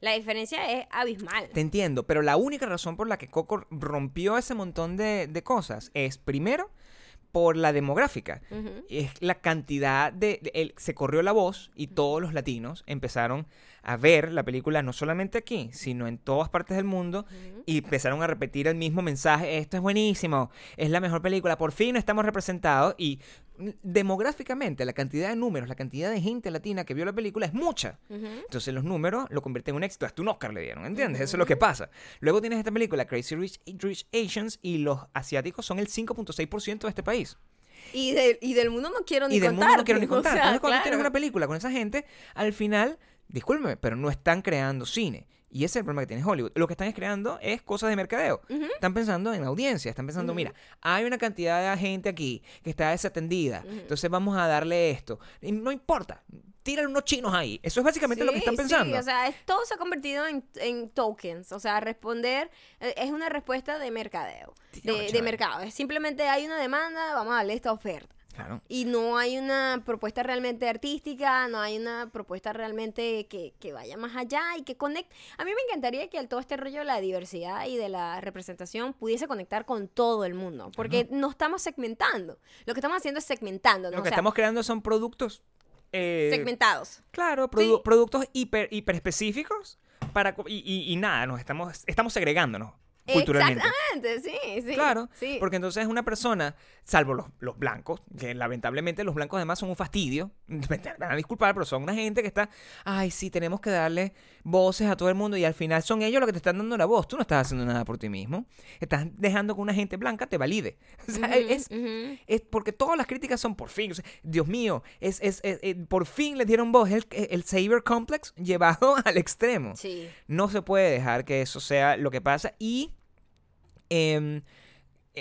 la diferencia es abismal. Te entiendo, pero la única razón por la que Coco rompió ese montón de, de cosas es, primero, por la demográfica. Ujú. Es la cantidad de... de- el- se corrió la voz y todos los latinos empezaron a ver la película no solamente aquí, sino en todas partes del mundo y empezaron a repetir el mismo mensaje, esto es buenísimo, es la mejor película, por fin estamos representados y demográficamente la cantidad de números, la cantidad de gente latina que vio la película es mucha. Entonces los números lo convierten en un éxito. Hasta un Oscar le dieron, ¿entiendes? Eso es lo que pasa. Luego tienes esta película, Crazy Rich, Rich Asians, y los asiáticos son el 5.6% de este país. Y, de- y del mundo no quiero ni y del contar. mundo no quiero ni contar. O sea, Entonces cuando claro. tienes una película con esa gente, al final, discúlpeme, pero no están creando cine. Y ese es el problema que tiene Hollywood. Lo que están es creando es cosas de mercadeo. Están pensando en audiencia. Están pensando, mira, hay una cantidad de gente aquí que está desatendida. Entonces vamos a darle esto. Y no importa. Tírale unos chinos ahí. Eso es básicamente lo que están pensando. Sí, o sea, todo se ha convertido en, en tokens. O sea, responder eh, es una respuesta de mercadeo. Tío, De, de mercado. Es simplemente hay una demanda, vamos a darle esta oferta. Claro. Y no hay una propuesta realmente artística, no hay una propuesta realmente que, que vaya más allá y que conecte. A mí me encantaría que el- todo este rollo de la diversidad y de la representación pudiese conectar con todo el mundo, porque no estamos segmentando. Lo que estamos haciendo es segmentando. Lo O que sea, estamos creando son productos. eh, segmentados. Claro, produ- Sí. productos hiper, hiper específicos para y, y- y nada, nos estamos, estamos segregándonos culturalmente. Exactamente, sí, sí. Claro, sí. porque entonces una persona, salvo los, los blancos, que lamentablemente los blancos además son un fastidio, me van a disculpar, pero son una gente que está, ay, sí, tenemos que darle voces a todo el mundo y al final son ellos los que te están dando la voz, tú no estás haciendo nada por ti mismo, estás dejando que una gente blanca te valide. O sea, Ujú, es, ujú. es porque todas las críticas son por fin. o sea, Dios mío, es, es, es- eh, por fin le dieron voz. El, el Saber Complex llevado al extremo. Sí. No se puede dejar que eso sea lo que pasa. Y eh,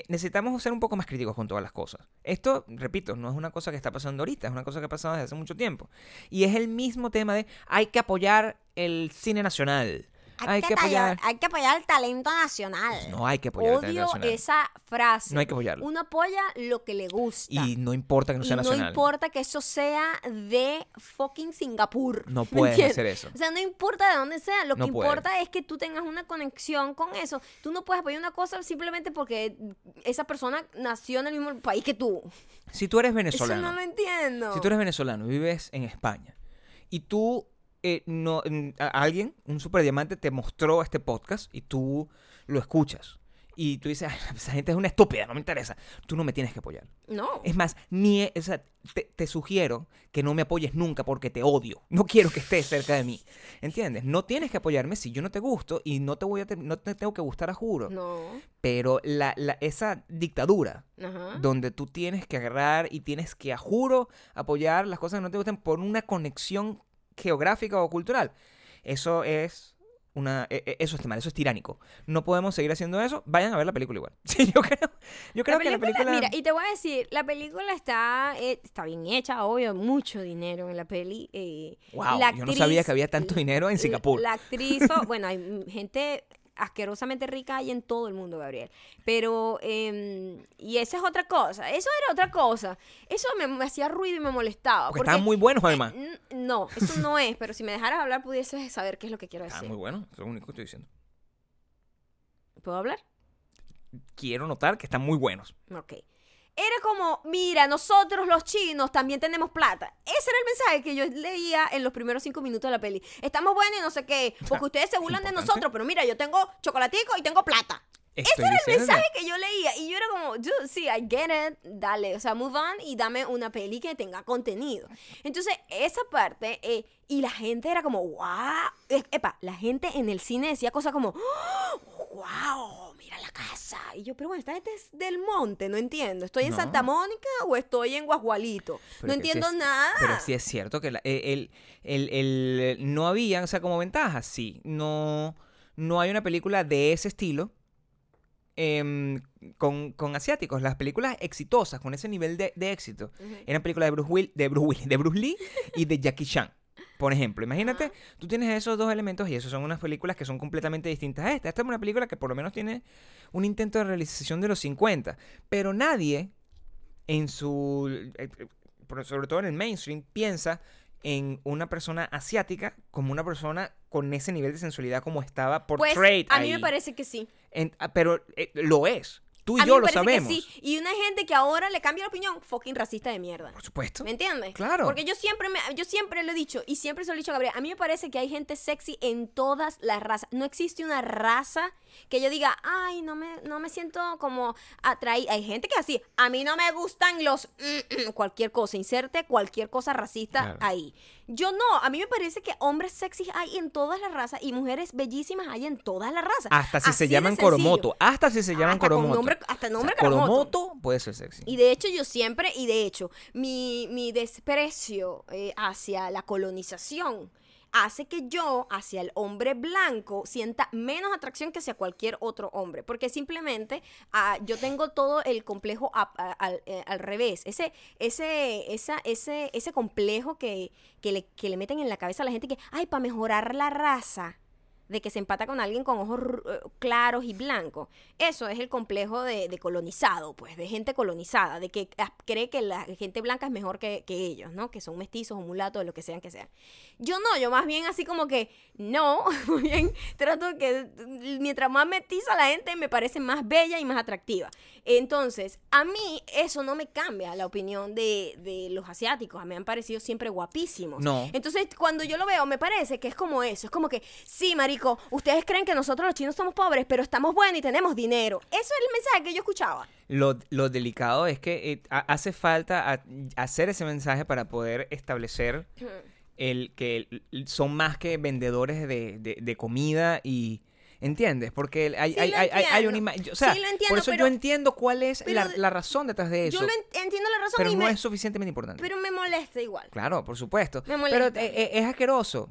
necesitamos ser un poco más críticos con todas las cosas. Esto, repito, no es una cosa que está pasando ahorita, es una cosa que ha pasado desde hace mucho tiempo. Y es el mismo tema de hay que apoyar el cine nacional. Hay, que apoyar. hay que apoyar el talento nacional. No hay que apoyar el talento Odio nacional. esa frase. No hay que apoyarlo. Uno apoya lo que le gusta. Y no importa que no Y sea no nacional. importa que eso sea de fucking Singapur. No ¿me puedes hacer eso. O sea, no importa de dónde sea. Lo No que importa es que tú tengas una conexión con eso. Tú no puedes apoyar una cosa simplemente porque esa persona nació en el mismo país que tú. Si tú eres Eso venezolano. no lo entiendo. Si tú eres venezolano y vives en España y tú, eh, no, a- alguien, un superdiamante, te mostró este podcast y tú lo escuchas y tú dices, "Ay, esa gente es una estúpida, no me interesa, tú no me tienes que apoyar. No. Es más, ni, e- o sea, te, te sugiero que no me apoyes nunca porque te odio. No quiero que estés cerca de mí. ¿Entiendes? No tienes que apoyarme si yo no te gusto y no te voy a te- no te tengo que gustar a juro. No. Pero la, la- esa dictadura Ajá. donde tú tienes que agarrar y tienes que a juro apoyar las cosas que no te gustan por una conexión geográfica o cultural. Eso es una e- e- eso está mal, eso es tiránico. No podemos seguir haciendo eso. Vayan a ver la película igual. Sí, yo creo, yo creo que la película Mira, y te voy a decir, la película está, eh, está bien hecha, obvio, mucho dinero en la peli. eh, Wow, la yo no sabía actriz- que había tanto dinero en la- Singapur. La, actriz, oh, bueno, hay gente asquerosamente rica hay en todo el mundo, Gabriel. Pero, em, y esa es otra cosa. Eso era otra cosa. Eso me, me hacía ruido y me molestaba. Porque estaban muy buenos además. No, eso no es, pero si me dejaras hablar pudieses saber qué es lo que quiero Estaban decir. muy buenos, eso es lo único que estoy diciendo. ¿Puedo hablar? Quiero notar que están muy buenos. Ok. Era como, mira, nosotros los chinos también tenemos plata. Ese era el mensaje que yo leía en los primeros cinco minutos de la peli. Estamos buenos y no sé qué, porque ustedes se burlan de nosotros, pero mira, yo tengo chocolatico y tengo plata. Estoy Ese era el mensaje que yo leía y yo era como, yo, sí, I get it, dale, o sea, move on y dame una peli que tenga contenido. Entonces, esa parte, eh, y la gente era como, wow, epa, la gente en el cine decía cosas como, wow, mira la casa. Y yo, pero bueno, esta gente es del monte, no entiendo, ¿estoy en No. Santa Mónica o estoy en Guasgualito? Pero no sí entiendo es- nada. Pero sí es cierto que la- el, el- el- no había, o sea, como ventaja, sí. No, no hay una película de ese estilo em, con, con asiáticos. Las películas exitosas, con ese nivel de, de éxito, eran películas de Bruce, Will, de, Bruce Willis, de Bruce Lee y de Jackie Chan. Por ejemplo, imagínate, tú tienes esos dos elementos y esos son unas películas que son completamente distintas a esta. Esta es una película que por lo menos tiene un intento de realización de los 50, pero nadie en su, eh, sobre todo en el mainstream, piensa en una persona asiática como una persona con ese nivel de sensualidad como estaba Pues, portrayed a mí me parece que sí. En- ah, pero eh, lo es. Tú y a mí yo me lo parece sabemos. que sí. Y una gente que ahora le cambia la opinión, fucking racista de mierda. Por supuesto. ¿Me entiendes? Claro. Porque yo siempre, me, yo siempre lo he dicho y siempre se lo he dicho a Gabriel. A mí me parece que hay gente sexy en todas las razas. No existe una raza que yo diga, ay, no me, no me siento como atraída. Hay gente que así, a mí no me gustan los mm, mm", cualquier cosa. Inserte cualquier cosa racista Claro. ahí. Yo no, a mí me parece que hombres sexy hay en todas las razas y mujeres bellísimas hay en todas las razas. Hasta si Así se llaman. Coromoto. Hasta si se llaman Hasta Coromoto. nombre- hasta O sea, nombre Coromoto. Coromoto puede ser sexy. Y de hecho yo siempre, y de hecho, mi, mi desprecio eh, hacia la colonización hace que yo, hacia el hombre blanco, sienta menos atracción que hacia cualquier otro hombre. Porque simplemente ah, yo tengo todo el complejo a- eh, al revés. Ese, ese, esa, ese, ese complejo que, que, le, que le meten en la cabeza a la gente que, ay, para mejorar la raza de que se empata con alguien con ojos eh, claros y blancos. Eso es el complejo de, de colonizado, pues, de gente colonizada, de que cree que la gente blanca es mejor que, que ellos, ¿no? Que son mestizos o mulatos, lo que sean que sean. Yo no, yo más bien así como que, no, más bien trato que mientras más mestiza la gente me parece más bella y más atractiva. Entonces, a mí eso no me cambia la opinión de, de los asiáticos, me han parecido siempre guapísimos. No. Entonces, cuando yo lo veo, me parece que es como eso. Es como que, sí, marico, ustedes creen que nosotros los chinos somos pobres, pero estamos buenos y tenemos dinero. Eso es el mensaje que yo escuchaba. Lo, lo delicado es que eh, ha- hace falta a- hacer ese mensaje para poder establecer el que son más que vendedores de, de- de comida y ¿entiendes? Porque hay, Sí, hay, hay, hay- una imagen, o sea, Sí, lo entiendo, por eso pero- yo entiendo cuál es pero la, la razón detrás de eso, Yo lo entiendo la razón pero y no me, es suficientemente importante. pero me molesta igual. Claro, por supuesto. Me pero molesta. eh, eh, es asqueroso.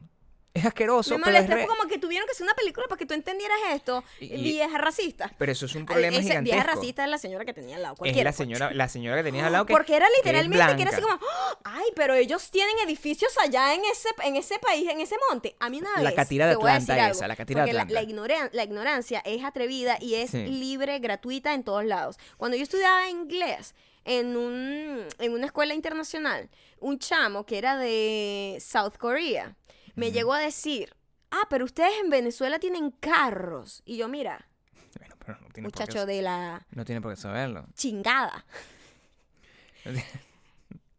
Es asqueroso, me pero es molesta. re- Fue como que tuvieron que hacer una película para que tú entendieras esto. Y- vieja racista. pero eso es un problema Ese gigantesco. vieja racista es la señora que tenía al lado. es la pues. señora, la señora que tenías al lado que Porque era es literalmente que era así como, ¡Ah! ay, pero ellos tienen edificios allá en ese, en ese país, en ese monte. A mí una La catira de Atlanta algo, esa, la catira de la- Atlanta. La, ignoran- la ignorancia es atrevida y es Sí. libre, gratuita en todos lados. Cuando yo estudiaba inglés en, un, en una escuela internacional, un chamo que era de South Korea me llegó a decir, ah, pero ustedes en Venezuela tienen carros. Y yo, mira, Bueno, pero no tiene por qué muchacho de la No tiene por qué saberlo. chingada.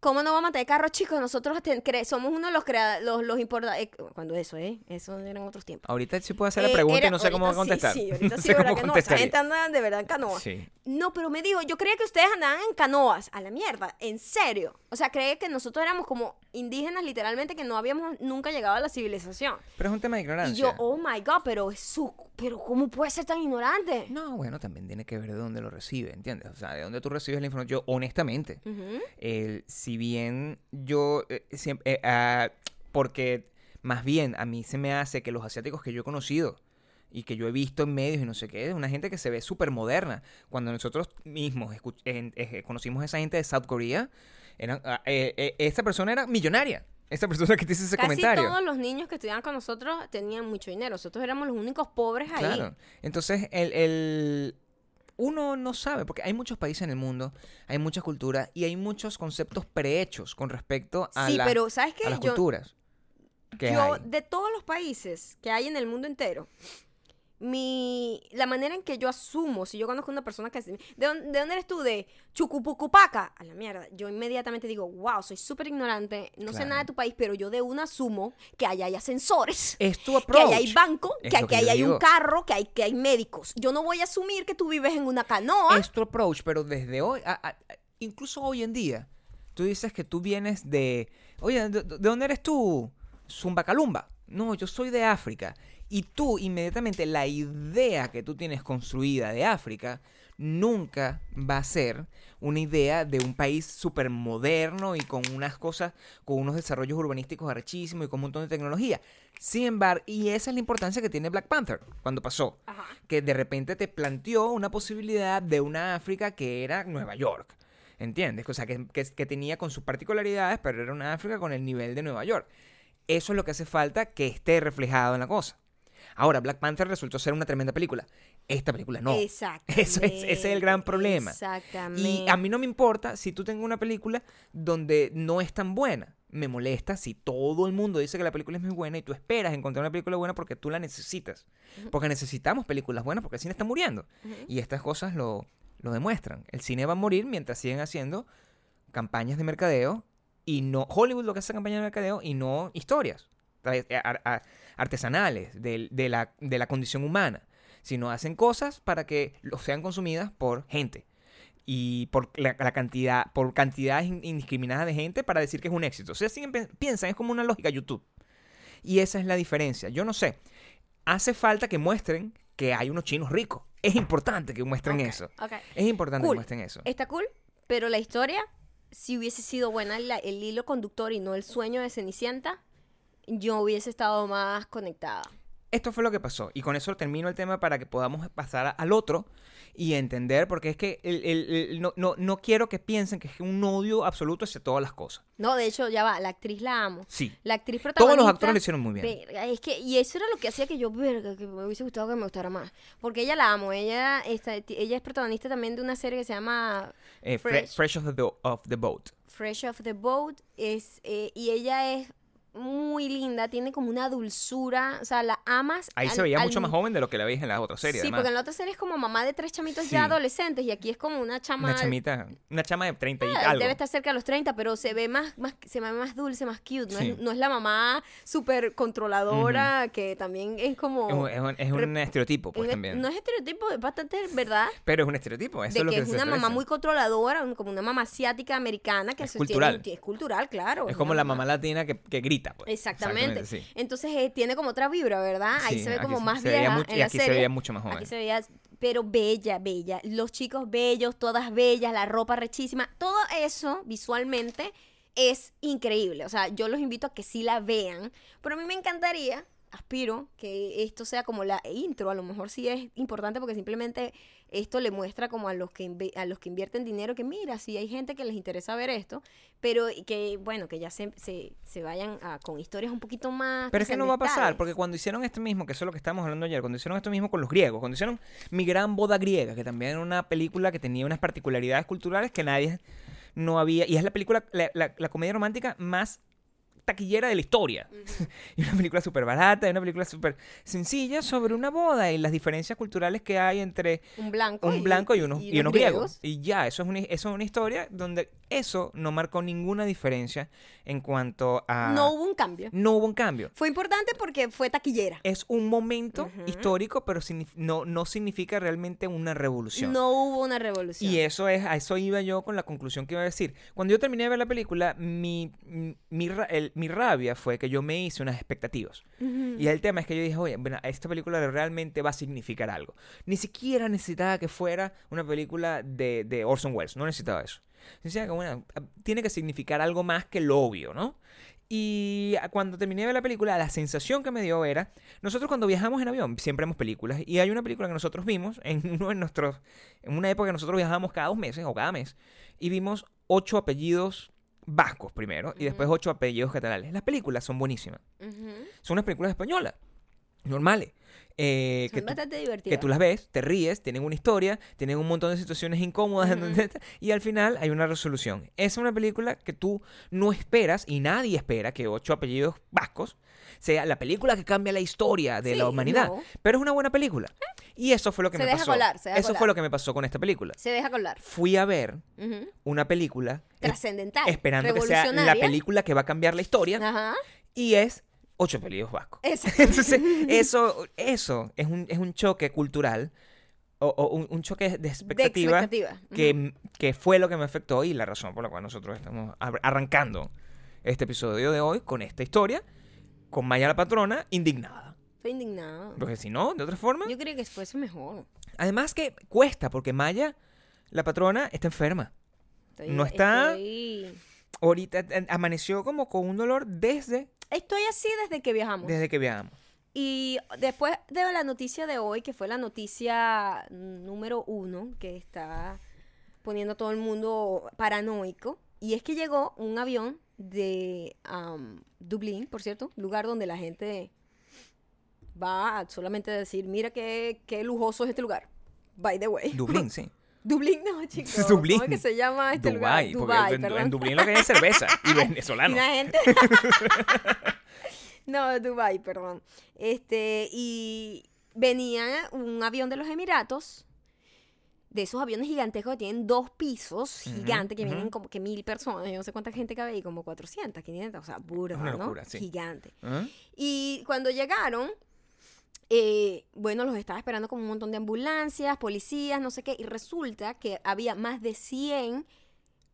¿Cómo no vamos a tener carros chicos? Nosotros ten- cre- somos uno de los creadores, los, los eh, Cuando eso, ¿eh? Eso eran otros tiempos. Ahorita sí puedo hacer la Eh, pregunta era- y no sé cómo va a contestar. Sí, sí, ahorita no sí, ¿verdad que no? Esa contestaría. gente anda de verdad en canoa. Sí. No, pero me digo, yo creía que ustedes andaban en canoas. A la mierda, en serio. O sea, creía que nosotros éramos como indígenas literalmente que no habíamos nunca llegado a la civilización. Pero es un tema de Y ignorancia. yo, oh my god, pero es su... Pero ¿cómo puede ser tan ignorante? No, bueno, también tiene que ver de dónde lo recibe, ¿entiendes? O sea, de dónde tú recibes la información. Yo, honestamente, el- si bien yo siempre... porque más bien a mí se me hace que los asiáticos que yo he conocido y que yo he visto en medios y no sé qué, es una gente que se ve súper moderna. Cuando nosotros mismos en- eh, conocimos a esa gente de South Korea, eran, ah, eh, eh, esta persona era millonaria. Esta persona que te hizo ese Casi comentario. todos los niños que estudiaban con nosotros tenían mucho dinero. Nosotros éramos los únicos pobres ahí. Claro. Entonces, el, el- uno no sabe, porque hay muchos países en el mundo, hay muchas culturas y hay muchos conceptos prehechos con respecto a, Sí, la- pero ¿sabes qué? a las Yo- culturas. que Yo, hay. de todos los países que hay en el mundo entero, mi, la manera en que yo asumo, si yo conozco a una persona que... ¿De dónde, de dónde eres tú? De Chucupucupaca. A la mierda. Yo inmediatamente digo, wow, soy súper ignorante, no sé Claro. nada de tu país, pero yo de una asumo que allá hay ascensores. Es tu Que approach. allá hay banco, Es que aquí que hay un carro, que hay, que hay médicos. Yo no voy a asumir que tú vives en una canoa. Es tu approach, pero desde hoy, a- a- incluso hoy en día, tú dices que tú vienes de, oye, ¿de, de dónde eres tú? Zumbacalumba. No, yo soy de África. Y tú, inmediatamente, la idea que tú tienes construida de África nunca va a ser una idea de un país súper moderno y con unas cosas, con unos desarrollos urbanísticos arrechísimos y con un montón de tecnología. Sin embargo, y esa es la importancia que tiene Black Panther cuando pasó Ajá. que de repente te planteó una posibilidad de una África que era Nueva York. ¿Entiendes? O sea, que, que- que tenía con sus particularidades, pero era una África con el nivel de Nueva York. Eso es lo que hace falta que esté reflejado en la cosa. Ahora, Black Panther resultó ser una tremenda película. Esta película no. Exactamente. Eso es- ese es el gran problema. Exactamente. Y a mí no me importa si tú tengas una película donde no es tan buena. Me molesta si todo el mundo dice que la película es muy buena y tú esperas encontrar una película buena porque tú la necesitas. Porque necesitamos películas buenas porque el cine está muriendo. Y estas cosas lo, lo demuestran. El cine va a morir mientras siguen haciendo campañas de mercadeo y no Hollywood lo que hace campañas de mercadeo y no historias ar- ar- artesanales de, la, de la condición humana, sino hacen cosas para que sean consumidas por gente y por la, la cantidad por cantidades in- indiscriminadas de gente para decir que es un éxito. O sea, pe- piensan, es como una lógica YouTube. Y esa es la diferencia. Yo no sé. Hace falta que muestren que hay unos chinos ricos. Es importante que muestren eso. ok. Es importante Cool. que muestren eso. Está cool, pero la historia, si hubiese sido buena la- el hilo conductor y no el sueño de Cenicienta, yo hubiese estado más conectada. Esto fue lo que pasó. Y con eso termino el tema para que podamos pasar al otro y entender, porque es que el- el- el- no, no, no quiero que piensen que es un odio absoluto hacia todas las cosas. No, de hecho, ya va, la actriz la amo. Sí. La actriz Todos protagonista. los actores lo hicieron muy bien. Verga, es que, y eso era lo que hacía que yo, verga, que me hubiese gustado que me gustara más. Porque ella la amo. Ella, está, ella es protagonista también de una serie que se llama Eh, fre- Fresh. Fresh, of, the, of the Boat. Fresh of the Boat. Es, eh, y ella es muy linda, tiene como una dulzura. O sea, la amas. Ahí al- se veía al- mucho más joven de lo que la veis en la otra serie, Sí, además. porque en la otra serie es como mamá de tres chamitos Sí. ya adolescentes y aquí es como una chama. Una chamita, una chama de 30 y Ah, algo. Debe estar cerca de los 30, pero se ve más, más, se ve más dulce, más cute. No, Sí. es, no es la mamá súper controladora, que también es como... Es un, es un- estereotipo, pues es- también. No es estereotipo, es bastante verdad. Pero es un estereotipo, eso de es lo que que, es se una mamá muy controladora, como una mamá asiática americana que Es cultural. es cultural, claro. Es como la mamá latina que, que grita, pues. Exactamente. sí. Entonces eh, tiene como otra vibra, ¿verdad? Ahí Sí, se ve como se- más se vieja mucho- en y la aquí se serie. veía mucho más joven. Aquí se veía, pero bella, bella. Los chicos bellos, todas bellas, la ropa rechísima. Todo eso visualmente es increíble. O sea, yo los invito a que sí la vean. Pero a mí me encantaría, aspiro, que esto sea como la intro. A lo mejor sí es importante porque simplemente esto le muestra como a los que a los que invierten dinero que mira, si hay gente que les interesa ver esto, pero que bueno, que ya se, se, se vayan a- con historias un poquito más Pero es que no va a pasar, porque cuando hicieron esto mismo, que eso es lo que estábamos hablando ayer, cuando hicieron esto mismo con los griegos, cuando hicieron Mi Gran Boda Griega, que también era una película que tenía unas particularidades culturales que nadie no había, y es la película, la, la- la comedia romántica más taquillera de la historia. y una película súper barata, y una película súper sencilla sobre una boda y las diferencias culturales que hay entre Un blanco. un blanco y unos, y unos griegos. griegos. Y ya, eso es, una, eso es una historia donde eso no marcó ninguna diferencia en cuanto a... No hubo un cambio. no hubo un cambio. Fue importante porque fue taquillera. Es un momento histórico, pero no, no significa realmente una revolución. No hubo una revolución. Y eso es, a eso iba yo con la conclusión que iba a decir. Cuando yo terminé de ver la película, mi, mi, el- mi rabia fue que yo me hice unas expectativas. Y el tema es que yo dije, oye, bueno, esta película realmente va a significar algo. Ni siquiera necesitaba que fuera una película de, de Orson Welles, no necesitaba eso. Decía que, bueno, tiene que significar algo más que lo obvio, ¿no? Y cuando terminé de ver la película, la sensación que me dio era, nosotros cuando viajamos en avión, siempre vemos películas, y hay una película que nosotros vimos en uno de nuestros, en una época que nosotros viajábamos cada dos meses o cada mes, y vimos ocho apellidos vascos primero, y después ocho apellidos catalanes. Las películas son buenísimas. Son unas películas españolas, normales. Eh, que Son tú- bastante divertidas. que tú las ves, te ríes, tienen una historia, tienen un montón de situaciones incómodas y al final hay una resolución. Es una película que tú no esperas y nadie espera que ocho apellidos vascos sea la película que cambia la historia de la humanidad, no. pero es una buena película. Y eso fue lo que Se me deja pasó. colar, se deja eso colar. fue lo que me pasó con esta película. Se deja colar. Fui a ver una película Trascendental. esperando que sea la película que va a cambiar la historia Ajá. y es ocho apellidos vascos. Entonces, eso, eso es un, es un choque cultural o, o un, un choque de De expectativa, expectativa. que, que fue lo que me afectó y la razón por la cual nosotros estamos ar- arrancando este episodio de hoy con esta historia, con Maya la patrona indignada. Estoy indignado. Porque si no, de otra forma... Yo creía que fuese mejor. Además que cuesta, porque Maya, la patrona, está enferma. Estoy- No está- Estoy, Ahorita amaneció como con un dolor desde, estoy así desde que viajamos. desde que viajamos. Y después de la noticia de hoy, que fue la noticia número uno, que está poniendo a todo el mundo paranoico, y es que llegó un avión de am, Dublín, por cierto, lugar donde la gente va a solamente decir, mira qué, qué lujoso es este lugar. By the way. Dublín, sí. Dublín no, chicos. Dublín. ¿Cómo es que se llama este Dubái, lugar? en, Dublín lo que hay es cerveza y Y venezolano. la gente. no, Dubai, perdón. Este, y venía un avión de los Emiratos, de esos aviones gigantescos que tienen dos pisos Ujú, gigantes, que vienen ujú. como que mil personas. Yo no sé cuánta gente cabe ahí, como 400, 500, o sea, burda, ¿no? locura, sí. Gigante. ¿Ah? Y cuando llegaron, eh, bueno, los estaba esperando como un montón de ambulancias, policías, no sé qué, y resulta que había más de 100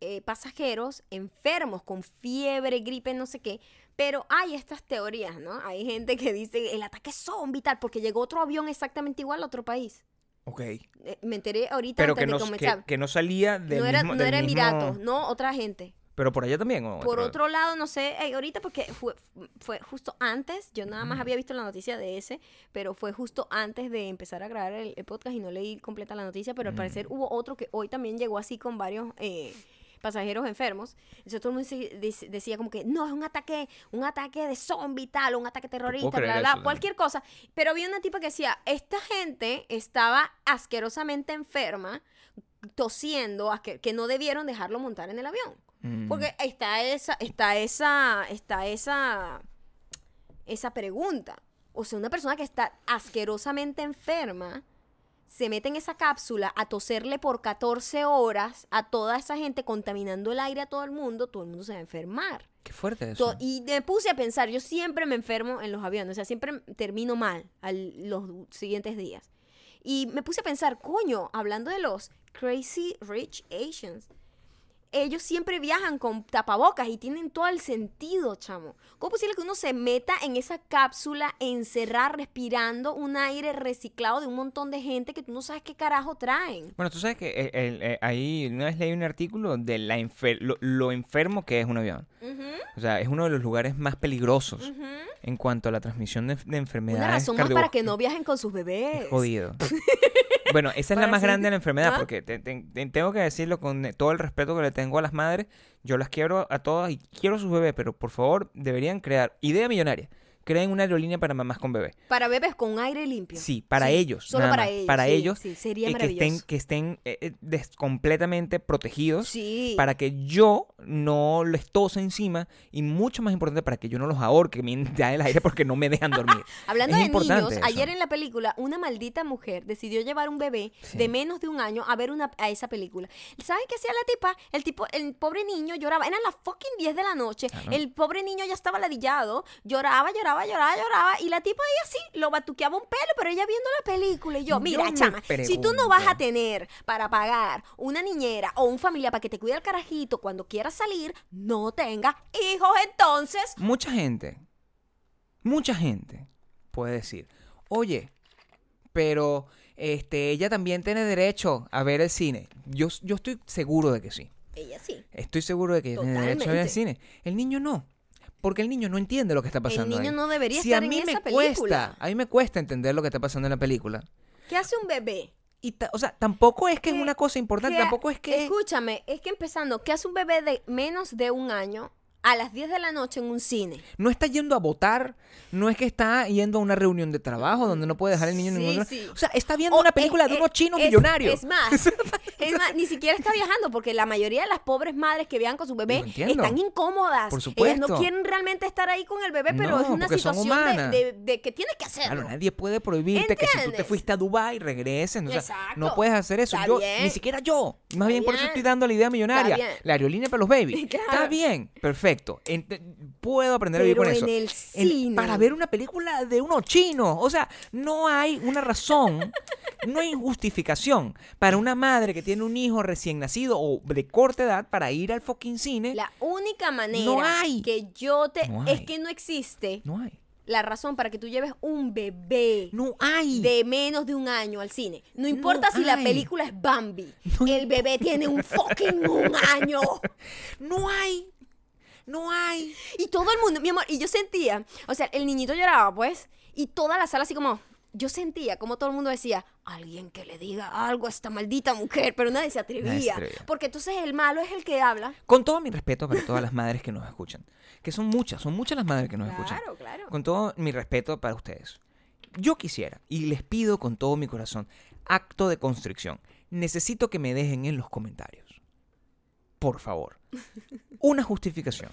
eh, pasajeros enfermos con fiebre, gripe, no sé qué. Pero hay estas teorías, ¿no? Hay gente que dice el ataque zombie tal, porque llegó otro avión exactamente igual a otro país. Ok. Eh, me enteré ahorita Pero antes que no, de que, comenzar. que no salía del no era, mismo... no del era mismo- Emiratos, no, otra gente. Pero por allá también. ¿o? Por otro lado, no sé, eh, ahorita porque fue, fue justo antes, yo nada más había visto la noticia de ese, pero fue justo antes de empezar a grabar el, el podcast y no leí completa la noticia, pero al parecer hubo otro que hoy también llegó así con varios eh, pasajeros enfermos. Entonces todo el mundo se- decía como que no, es un ataque, un ataque de zombie tal, un ataque terrorista, bla, bla, eso bla, también. cualquier cosa. Pero había una tipa que decía, esta gente estaba asquerosamente enferma, tosiendo, que no debieron dejarlo montar en el avión. Mm. Porque está esa, está esa, está esa, esa pregunta. O sea, una persona que está asquerosamente enferma se mete en esa cápsula a toserle por 14 horas a toda esa gente contaminando el aire a todo el mundo, todo el mundo se va a enfermar. Qué fuerte eso. To- y me puse a pensar, yo siempre me enfermo en los aviones, o sea, siempre termino mal al- los siguientes días. Y me puse a pensar, coño, hablando de los Crazy Rich Asians, ellos siempre viajan con tapabocas y tienen todo el sentido, chamo. ¿Cómo es posible que uno se meta en esa cápsula, encerrar, respirando un aire reciclado de un montón de gente que tú no sabes qué carajo traen? Bueno, tú sabes que eh, eh, ahí una vez leí un artículo de la enfer- lo, lo enfermo que es un avión. O sea, es uno de los lugares más peligrosos. En cuanto a la transmisión de, de enfermedades. Una razón más para que no viajen con sus bebés. Jodido. Bueno, esa es la más grande de la enfermedad, ¿Ah? porque te- te- te- tengo que decirlo con todo el respeto que le tengo a las madres. Yo las quiero a todas y quiero a sus bebés, pero por favor deberían crear idea millonaria. Creen una aerolínea para mamás con bebé. Para bebés con aire limpio. Sí, para Sí, ellos. Solo para más. ellos. Para sí, ellos. Sí, sería eh, que estén, que estén eh, eh, des- completamente protegidos Sí. para que yo no les tose encima y mucho más importante para que yo no los ahorque mientras el aire porque no me dejan dormir. Hablando Es de niños, eso. ayer en la película una maldita mujer decidió llevar un bebé de menos de un año a ver una, a esa película. ¿Saben qué hacía la tipa? El tipo, el pobre niño lloraba. Eran las fucking 10 de la noche. Claro. El pobre niño ya estaba ladillado. Lloraba, lloraba, lloraba, lloraba. Y la tipa ahí así lo batuqueaba un pelo, pero ella viendo la película. Y yo, mira, chama, si tú no vas a tener para pagar una niñera o un familiar para que te cuide al carajito cuando quieras salir, no tengas hijos entonces. Mucha gente, mucha gente puede decir, oye, pero este, ella también tiene derecho a ver el cine. Yo, yo estoy seguro de que sí. Ella sí. Estoy seguro de que tiene derecho a ver el cine. El niño no. Porque el niño no entiende lo que está pasando. niño ahí. no debería si estar a en mí me esa cuesta, a mí me cuesta entender lo que está pasando en la película. ¿Qué hace un bebé? Y o sea, tampoco es que es ¿Qué- una cosa importante, qué- tampoco es que Escúchame, es que empezando, ¿qué hace un bebé de menos de un año a las 10 de la noche en un cine? no está yendo a votar, no es que está yendo a una reunión de trabajo donde no puede dejar el niño en Sí, ningún lugar. sí. O sea, está viendo O una es- película de es- unos chinos es- millonarios. Es más, es más, ni siquiera está viajando porque la mayoría de las pobres madres que viajan con su bebé están incómodas. Por Ellas supuesto. no quieren realmente estar ahí con el bebé, pero No, es una situación de, de- de que tienes que hacerlo. Claro, nadie puede prohibirte que si tú te fuiste a Dubai regreses. O sea, Exacto. no puedes hacer eso. Yo, bien. ni siquiera yo. Más bien, por eso bien. estoy dando la idea millonaria. Bien. La aerolínea para los babies. Claro. Está bien, perfecto. Ent- puedo aprender a vivir con eso. en el cine. para ver una película de unos chinos. O sea, no hay una razón, no hay justificación para una madre que tiene un hijo recién nacido o de corta edad para ir al fucking cine. La única manera No hay. que yo te... No es que no existe No hay. la razón para que tú lleves un bebé No hay. de menos de un año al cine. No importa No si la película es Bambi. No el bebé tiene un fucking un año. No hay. No hay. Y todo el mundo, mi amor, y yo sentía, o sea, el niñito lloraba, pues, y toda la sala así como, yo sentía como todo el mundo decía, alguien que le diga algo a esta maldita mujer, pero nadie se atrevía. Nadie. Porque entonces el malo es el que habla. Con todo mi respeto para todas las madres que nos escuchan, que son muchas, son muchas las madres que nos escuchan. Claro, claro. Con todo mi respeto para ustedes. Yo quisiera, y les pido con todo mi corazón, acto de constricción. Necesito que me dejen en los comentarios, por favor, una justificación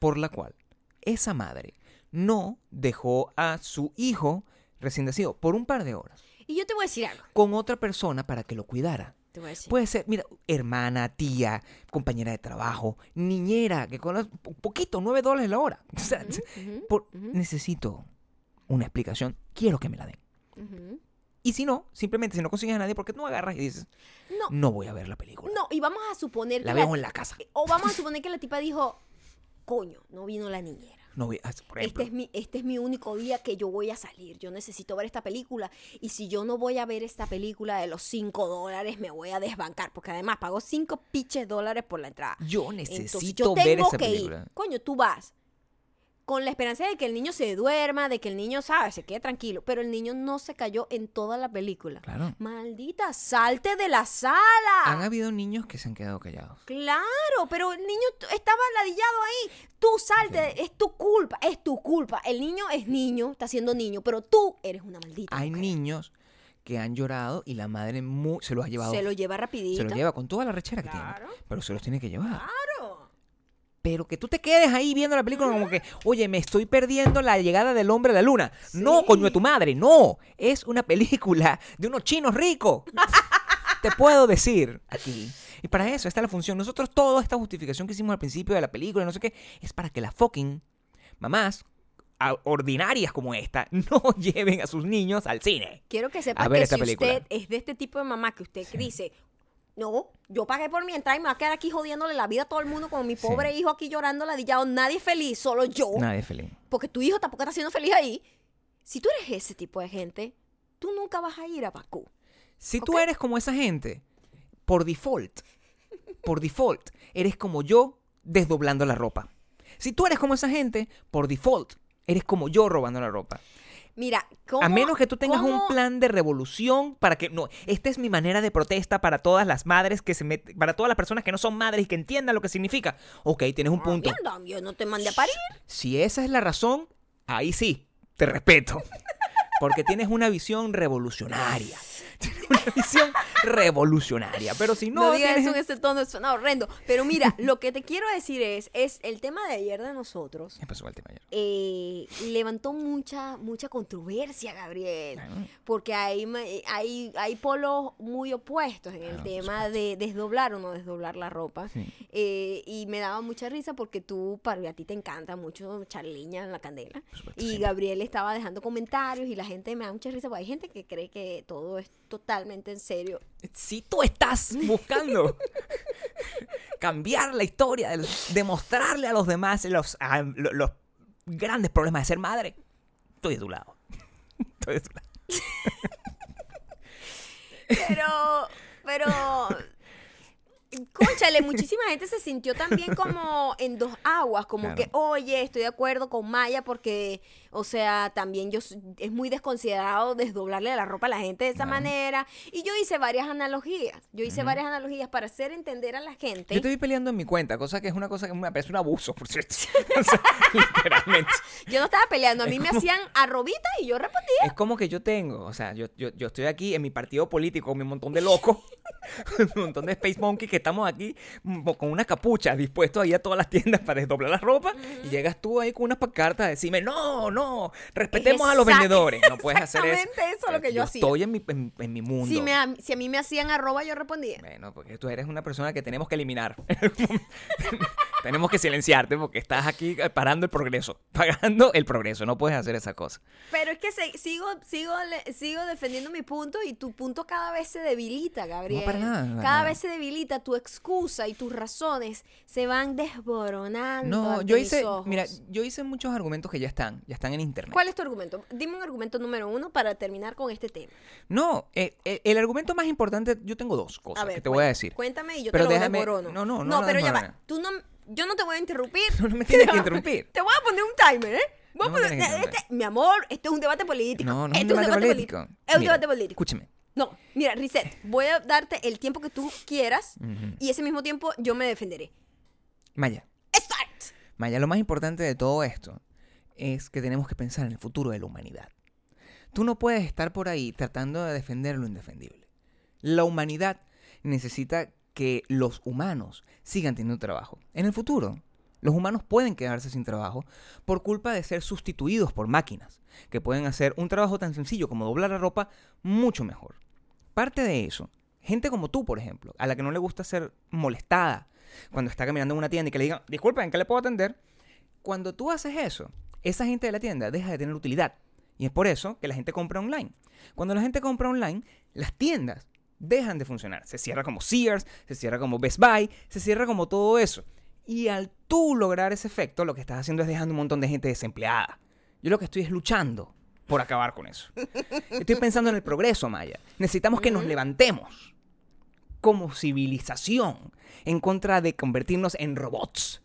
por la cual esa madre no dejó a su hijo recién nacido por un par de horas Y yo te voy a decir algo. con otra persona para que lo cuidara. Te voy a decir. Puede ser, mira, hermana, tía, compañera de trabajo, niñera, que con poquito, nueve dólares la hora. O sea, ujú, por- ujú. Necesito una explicación, quiero que me la den. Y si no, simplemente si no consigues a nadie, porque tú agarras y dices, No, no voy a ver la película. no, y vamos a suponer la que veo en la casa. O vamos a suponer que la tipa dijo, coño, no vino la niñera. No voy a, por ejemplo, Este es, mi, este es mi único día que yo voy a salir. Yo necesito ver esta película. Y si yo no voy a ver esta película de los 5 dólares, me voy a desbancar. Porque además pago 5 piches dólares por la entrada. yo Entonces necesito yo ver esa película. ir. Coño, tú vas. Con la esperanza de que el niño se duerma, de que el niño, sabe, se quede tranquilo. Pero el niño no se cayó en toda la película. Claro. Maldita, salte de la sala. Han habido niños que se han quedado callados. Claro, pero el niño estaba ladillado ahí. Tú salte, es tu culpa, es tu culpa. El niño es niño, está siendo niño, pero tú eres una maldita. Hay mujer. niños que han llorado y la madre se los ha llevado. Se lo lleva rapidito. se los lleva con toda la rechera que Claro. tiene. Pero se los tiene que llevar. Claro. Pero que tú te quedes ahí viendo la película como que, oye, me estoy perdiendo la llegada del hombre a la luna. No, coño de tu madre, no. Es una película de unos chinos ricos. te puedo decir aquí. Y para eso está la función. Nosotros toda esta justificación que hicimos al principio de la película, no sé qué, es para que las fucking mamás ordinarias como esta no lleven a sus niños al cine. Quiero que sepa que esta si película. usted es de este tipo de mamá que usted dice, no, yo pagué por mi entrada y me va a quedar aquí jodiéndole la vida a todo el mundo con mi Sí. pobre hijo aquí llorando ladillado, nadie es feliz, solo yo. Nadie es feliz. Porque tu hijo tampoco está siendo feliz ahí. Si tú eres ese tipo de gente, tú nunca vas a ir a Bakú. Si tú eres como esa gente, por default, por default, eres como yo desdoblando la ropa. Si tú eres como esa gente, por default, eres como yo robando la ropa. Mira, ¿cómo, A menos que tú tengas un plan de revolución para que no, esta es mi manera de protesta para todas las madres que se met- para todas las personas que no son madres y que entiendan lo que significa. Ok, tienes un punto. Mierda, yo no te mandé a parir. Si esa es la razón, ahí sí, te respeto. Porque tienes una visión revolucionaria. Tienes una visión revolucionaria. Pero si no, No, digas tienes- eso en ese tono, suena horrendo. Pero mira, lo que te quiero decir es, es el tema de ayer de nosotros. ¿Qué pasó con el tema ayer? eh, levantó mucha mucha controversia, Gabriel, Bueno. porque hay, hay, hay polos muy opuestos en el Claro, por tema de desdoblar o no desdoblar la ropa. Sí. Eh, y me daba mucha risa porque tú, para a ti te encanta mucho charliña en la candela. Supuesto, Y. Gabriel estaba dejando comentarios y la gente me da mucha risa porque hay gente que cree que todo es totalmente en serio. Si tú estás buscando cambiar la historia, demostrarle a los demás los, a- los grandes problemas de ser madre, estoy de tu lado. Estoy de tu lado. Pero, pero, conchale, muchísima gente se sintió también como en dos aguas, como Claro. que, oye, estoy de acuerdo con Maya porque, o sea, también yo es muy desconsiderado desdoblarle la ropa a la gente de esa manera. Y yo hice varias analogías, yo hice varias analogías para hacer entender a la gente. Yo estoy peleando en mi cuenta, cosa que es una cosa que me parece un abuso, por cierto. O sea, literalmente. Yo no estaba peleando, a mí me hacían arrobita y yo respondía. Es como que yo tengo, o sea, yo, yo, yo estoy aquí en mi partido político con mi montón de locos, un montón de Space Monkey que estamos aquí mm, con unas capuchas dispuestos ahí a todas las tiendas para desdoblar la ropa y llegas tú ahí con unas pancartas a decirme, no, no, respetemos a los vendedores. No puedes hacer eso. exactamente eso es lo que yo hacía. Estoy en mi, en, en mi mundo. Si, me, a- si a mí me hacían arroba, yo respondía. Bueno, porque tú eres una persona que tenemos que eliminar. tenemos que silenciarte porque estás aquí eh, parando el progreso. Pagando el progreso. No puedes hacer esa cosa. Pero es que se- sigo, sigo, sigo defendiendo mi punto y tu punto cada vez se debilita, Gabriel. Para nada, para cada nada. vez se debilita, tu excusa y tus razones se van desboronando. No, ante yo mis hice, ojos. mira, yo hice muchos argumentos que ya están, ya están en internet. ¿Cuál es tu argumento? Dime un argumento número uno para terminar con este tema. No, eh, eh, el argumento más importante, yo tengo dos cosas ver, que te voy a decir. Cuéntame y yo Pero te lo déjame- desborono. no, no, no No, pero ya va. Tú no, yo no te voy a interrumpir. No, no me tienes que interrumpir. Te voy a poner un timer, ¿eh? No poner- interrumpir. este- mi amor, este es un debate político. No, no es un debate político. Es un Mira, debate político. Escúcheme. No, mira, Reset, voy a darte el tiempo que tú quieras y ese mismo tiempo yo me defenderé. Maya, ¡Start! Maya, lo más importante de todo esto es que tenemos que pensar en el futuro de la humanidad. Tú no puedes estar por ahí tratando de defender lo indefendible. La humanidad necesita que los humanos sigan teniendo trabajo. En el futuro, los humanos pueden quedarse sin trabajo por culpa de ser sustituidos por máquinas, que pueden hacer un trabajo tan sencillo como doblar la ropa mucho mejor. Parte de eso, gente como tú, por ejemplo, a la que no le gusta ser molestada cuando está caminando en una tienda y que le digan, disculpen, ¿en qué le puedo atender? Cuando tú haces eso, esa gente de la tienda deja de tener utilidad. Y es por eso que la gente compra online. Cuando la gente compra online, las tiendas dejan de funcionar. Se cierra como Sears, se cierra como Best Buy, se cierra como todo eso. Y al tú lograr ese efecto, lo que estás haciendo es dejando un montón de gente desempleada. Yo lo que estoy es luchando por acabar con eso. Estoy pensando en el progreso, Maya. Necesitamos que nos levantemos como civilización en contra de convertirnos en robots.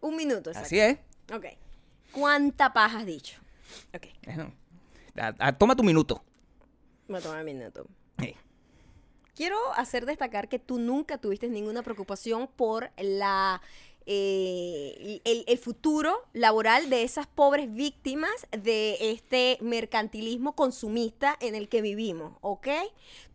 Un minuto, exacto. Así es. Ok. ¿Cuánta paja has dicho? Ok, a- a- toma tu minuto. voy a tomar un minuto. Hey. Quiero hacer destacar que tú nunca tuviste ninguna preocupación por la eh, el, el futuro laboral de esas pobres víctimas de este mercantilismo consumista en el que vivimos, ¿ok?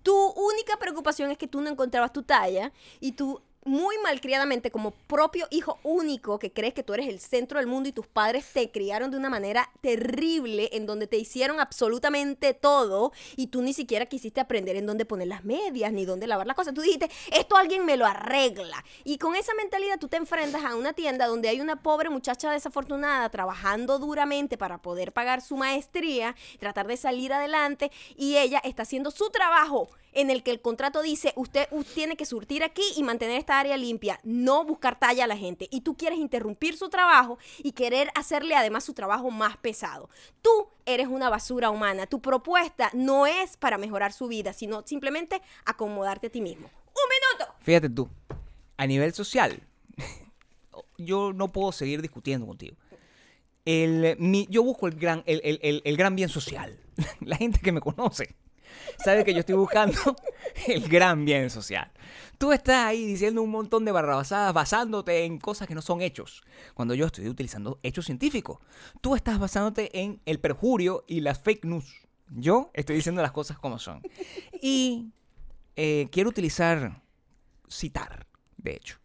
Tu única preocupación es que tú no encontrabas tu talla y tú muy malcriadamente como propio hijo único que crees que tú eres el centro del mundo y tus padres te criaron de una manera terrible en donde te hicieron absolutamente todo y tú ni siquiera quisiste aprender en dónde poner las medias ni dónde lavar las cosas. Tú dijiste, esto alguien me lo arregla. Y con esa mentalidad tú te enfrentas a una tienda donde hay una pobre muchacha desafortunada trabajando duramente para poder pagar su maestría, tratar de salir adelante y ella está haciendo su trabajo en el que el contrato dice usted, usted tiene que surtir aquí y mantener esta área limpia, no buscar talla a la gente. Y tú quieres interrumpir su trabajo y querer hacerle además su trabajo más pesado. Tú eres una basura humana. Tu propuesta no es para mejorar su vida, sino simplemente acomodarte a ti mismo. ¡Un minuto! Fíjate tú, a nivel social, yo no puedo seguir discutiendo contigo. El, mi- yo busco el gran, el, gran bien social. La gente que me conoce sabe que yo estoy buscando el gran bien social. Tú estás ahí diciendo un montón de barrabasadas basándote en cosas que no son hechos, cuando yo estoy utilizando hechos científicos. Tú estás basándote en el perjurio y las fake news. Yo estoy diciendo las cosas como son. Y eh, quiero utilizar, citar, de hecho,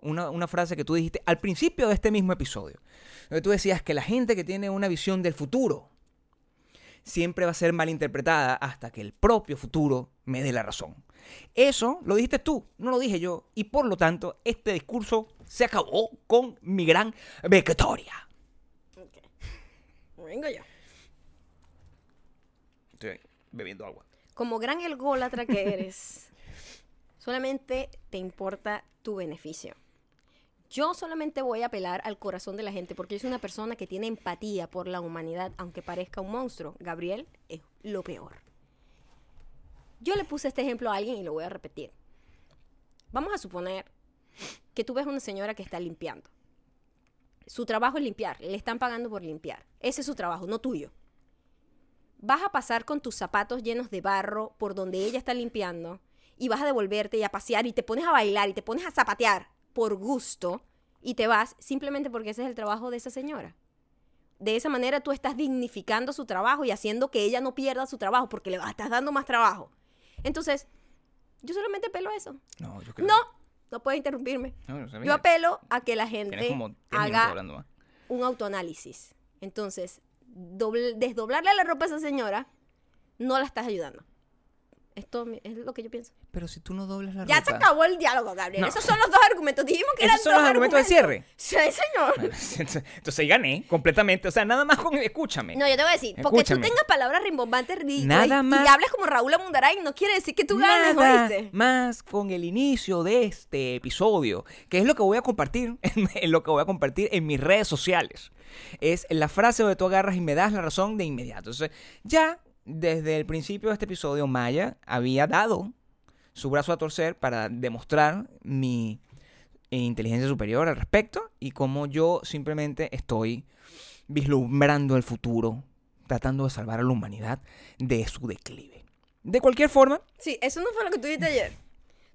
una, una frase que tú dijiste al principio de este mismo episodio. Donde tú decías que la gente que tiene una visión del futuro siempre va a ser malinterpretada hasta que el propio futuro me dé la razón. Eso lo dijiste tú, no lo dije yo, y por lo tanto este discurso se acabó con mi gran victoria. Vengo yo. Estoy bebiendo agua. Como gran ególatra que eres, solamente te importa tu beneficio. Yo solamente voy a apelar al corazón de la gente porque yo soy una persona que tiene empatía por la humanidad, aunque parezca un monstruo. Gabriel es lo peor. Yo le puse este ejemplo a alguien y lo voy a repetir. Vamos a suponer que tú ves una señora que está limpiando. Su trabajo es limpiar, le están pagando por limpiar. Ese es su trabajo, no tuyo. Vas a pasar con tus zapatos llenos de barro por donde ella está limpiando y vas a devolverte y a pasear y te pones a bailar y te pones a zapatear por gusto y te vas simplemente porque ese es el trabajo de esa señora. De esa manera tú estás dignificando su trabajo y haciendo que ella no pierda su trabajo porque le estás dando más trabajo. Entonces, yo solamente apelo a eso. No, yo creo. No, no puedes interrumpirme. No, no sabía. Yo apelo a que la gente como 10 minutos haga más. un autoanálisis. Entonces, doble- desdoblarle la ropa a esa señora, no la estás ayudando. Esto es lo que yo pienso. Pero si tú no doblas la Ya ropa. se acabó el diálogo, Gabriel. No. Esos son los dos argumentos. Dijimos que ¿Esos eran son dos los argumentos de cierre? Sí, señor. Bueno, Entonces ahí gané completamente. O sea, nada más con. Escúchame. No, yo te voy a decir, porque Escúchame. tú tengas palabras rimbombantes ridículas Nada y, más- y hables como Raúl Amundaray, no quiere decir que tú ganes, Nada ¿oíste? más con el inicio de este episodio, que es lo que voy a compartir, en lo que voy a compartir en mis redes sociales. Es la frase donde tú agarras y me das la razón de inmediato. Entonces, ya desde el principio de este episodio, Maya había dado su brazo a torcer para demostrar mi inteligencia superior al respecto y cómo yo simplemente estoy vislumbrando el futuro, tratando de salvar a la humanidad de su declive. De cualquier forma, Sí, eso no fue lo que tú dijiste ayer.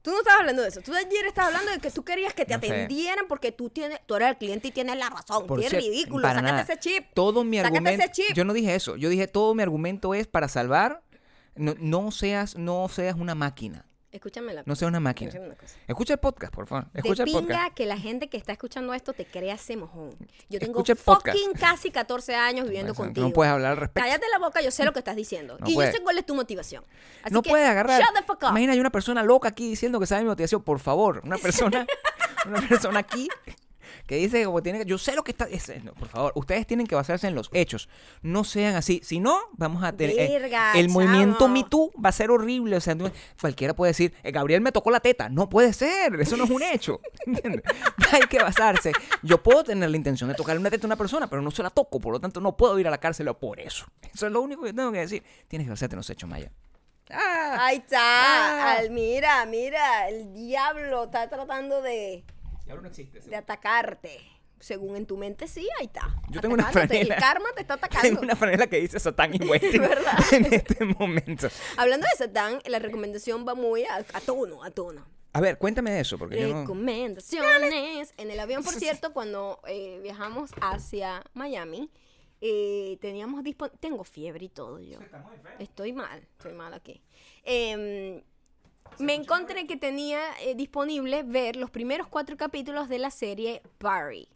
Tú no estabas hablando de eso. Tú ayer estabas hablando de que tú querías que te No sé. atendieran porque tú tienes, tú eres el cliente y tienes la razón. Por Qué ridículo. Sácate nada. ese chip. Todo mi Sácate argumento. ese chip. Yo no dije eso. Yo dije todo mi argumento es para salvar. No, no seas, no seas una máquina. Escúchame la No seas una máquina. una. Escucha el podcast, por favor. De Escucha el pinga podcast. que la gente que está escuchando esto te crea ese mojón. Yo tengo Escucha el podcast. fucking casi 14 años viviendo tú contigo. No puedes hablar al respecto. Cállate la boca, yo sé lo que estás diciendo. No y yo sé cuál es tu motivación. Así no que, puedes agarrar. Shut the fuck up. Imagina, hay una persona loca aquí diciendo que sabe mi motivación. Por favor, una persona, una persona aquí que dice como tiene que. Yo sé lo que está. es- no, por favor, ustedes tienen que basarse en los hechos. No sean así. Si no, vamos a tener. eh, el movimiento chavo. Me Too va a ser horrible. O sea, tú- cualquiera puede decir, "Eh, Gabriel me tocó la teta. No puede ser. Eso no es un hecho. ¿Entiendes? Hay que basarse. Yo puedo tener la intención de tocarle una teta a una persona, pero no se la toco. Por lo tanto, no puedo ir a la cárcel por eso. Eso es lo único que tengo que decir. Tienes que basarte en los hechos, Maya. Ah. Ahí está. Ah. Al- mira, mira, el diablo está tratando de, Ya no existe. de atacarte. Según en tu mente, sí, ahí está. Yo tengo una franela. El karma te está atacando. Tengo una franela que dice Satán y Westing ¿Verdad? en este momento. Hablando de Satán, la recomendación va muy a, a tono, a tono. A ver, cuéntame de eso, porque yo no... Recomendaciones. En el avión, por cierto, cuando eh, viajamos hacia Miami, eh, teníamos Tengo fiebre y todo yo. Estoy mal, estoy mal aquí. Em, me encontré que tenía eh, disponible ver los primeros cuatro capítulos de la serie Barry.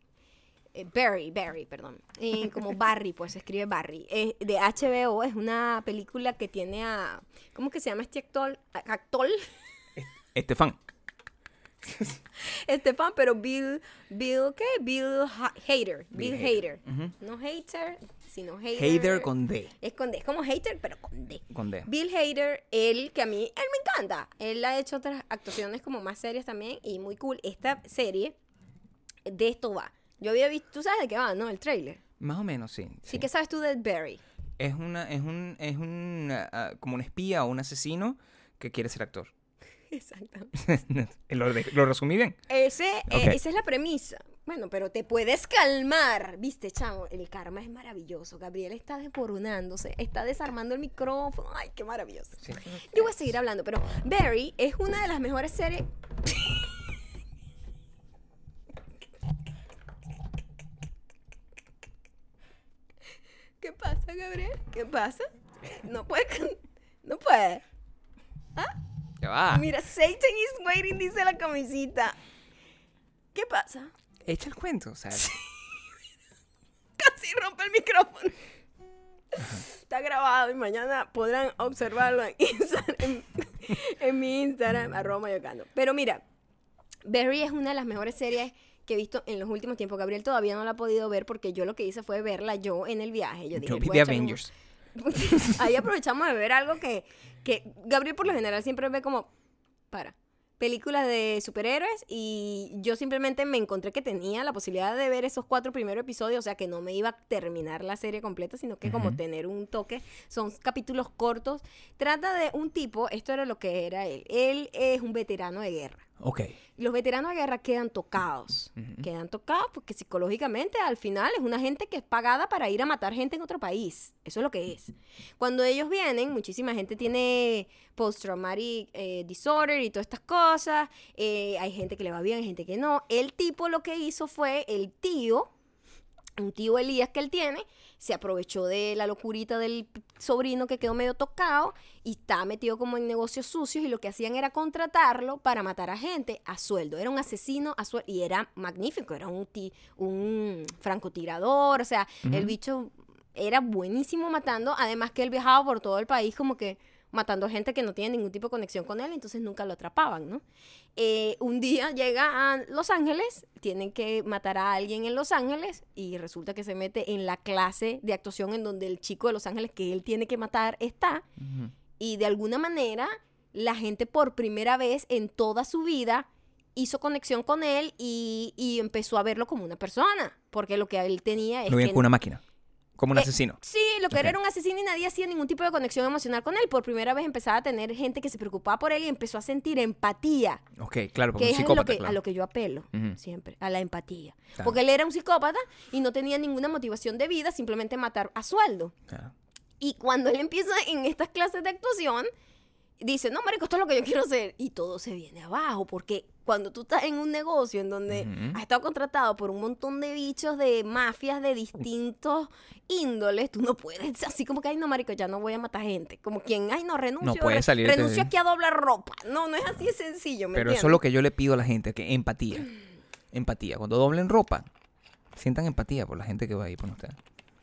Eh, Barry, Barry, perdón. Eh, como Barry, pues se escribe Barry. De HBO, es una película que tiene a... ¿Cómo que se llama este actor? Actor. Estefan. Estefan, pero Bill, Bill, ¿qué? Bill Ha- Hader, Bill. Hader. No hater, sino. Hader con D. Es con D, es como hater, pero con D. Con D. Bill Hader, él, que a mí, él me encanta. Él ha hecho otras actuaciones como más serias también y muy cool. Esta serie, de esto va. Yo había visto, tú sabes de qué va, ¿no? El trailer. Más o menos, sí. Sí, sí. que sabes tú de Barry. Es una, es un, es un, ah, como un espía o un asesino que quiere ser actor. Exactamente. ¿Lo, de- lo resumí bien? Ese, eh, esa es la premisa. Bueno, pero te puedes calmar. Viste, chamo, el karma es maravilloso. Gabriel está desboronándose, está desarmando el micrófono. Ay, qué maravilloso. Sí. Yo voy a seguir hablando, pero Barry es una de las mejores series. ¿Qué pasa, Gabriel? ¿Qué pasa? No puede. No puede. Ya va. Mira, Satan is waiting, dice la camisita. ¿Qué pasa? Echa el cuento, o sea, Casi rompe el micrófono. Está grabado y mañana podrán observarlo en, Instagram- en, en mi Instagram, arroba mayocando. Pero mira, Barry es una de las mejores series que he visto en los últimos tiempos. Gabriel todavía no la ha podido ver porque yo lo que hice fue verla yo en el viaje. Yo dije, yo vi The un- Avengers. Ahí aprovechamos de ver algo que, que Gabriel por lo general siempre ve como, para, películas de superhéroes y yo simplemente me encontré que tenía la posibilidad de ver esos cuatro primeros episodios, o sea que no me iba a terminar la serie completa, sino que como tener un toque, son capítulos cortos. Trata de un tipo, esto era lo que era él, él es un veterano de guerra. Ok. Los veteranos de guerra quedan tocados. Quedan tocados porque psicológicamente al final es una gente que es pagada para ir a matar gente en otro país. Eso es lo que es. Cuando ellos vienen, muchísima gente tiene post-traumatic eh, disorder y todas estas cosas. Eh, hay gente que le va bien, hay gente que no. El tipo lo que hizo fue el tío, un tío Elías que él tiene, se aprovechó de la locurita del sobrino que quedó medio tocado y está metido como en negocios sucios y lo que hacían era contratarlo para matar a gente a sueldo. Era un asesino a sueldo y era magnífico, era un, ti- un francotirador, o sea, el bicho era buenísimo matando, además que él viajaba por todo el país como que matando gente que no tiene ningún tipo de conexión con él, entonces nunca lo atrapaban, ¿no? Eh, un día llega a Los Ángeles, tienen que matar a alguien en Los Ángeles y resulta que se mete en la clase de actuación en donde el chico de Los Ángeles que él tiene que matar está y de alguna manera la gente por primera vez en toda su vida hizo conexión con él y, y empezó a verlo como una persona, porque lo que él tenía es Lo veían que como una máquina. Como un Eh, asesino. Sí, lo que era Ok. era un asesino y nadie hacía ningún tipo de conexión emocional con él. Por primera vez empezaba a tener gente que se preocupaba por él y empezó a sentir empatía, Ok, claro, porque que un es a lo psicópata, que, claro. a lo que yo apelo siempre, a la empatía. Claro. Porque él era un psicópata y no tenía ninguna motivación de vida, simplemente matar a sueldo. Claro. Y cuando él empieza en estas clases de actuación, dice, no, marico, esto es lo que yo quiero hacer. Y todo se viene abajo, porque cuando tú estás en un negocio en donde has estado contratado por un montón de bichos de mafias de distintos índoles, tú no puedes, así como que, ay, no, marico, ya no voy a matar gente. Como quien, ay, no, renuncio. No puedes re- salirte de- Renuncio aquí a doblar ropa. No, no es así de sencillo, ¿me Pero entiendes? eso es lo que yo le pido a la gente, que empatía. Empatía. Cuando doblen ropa, sientan empatía por la gente que va ahí por ustedes.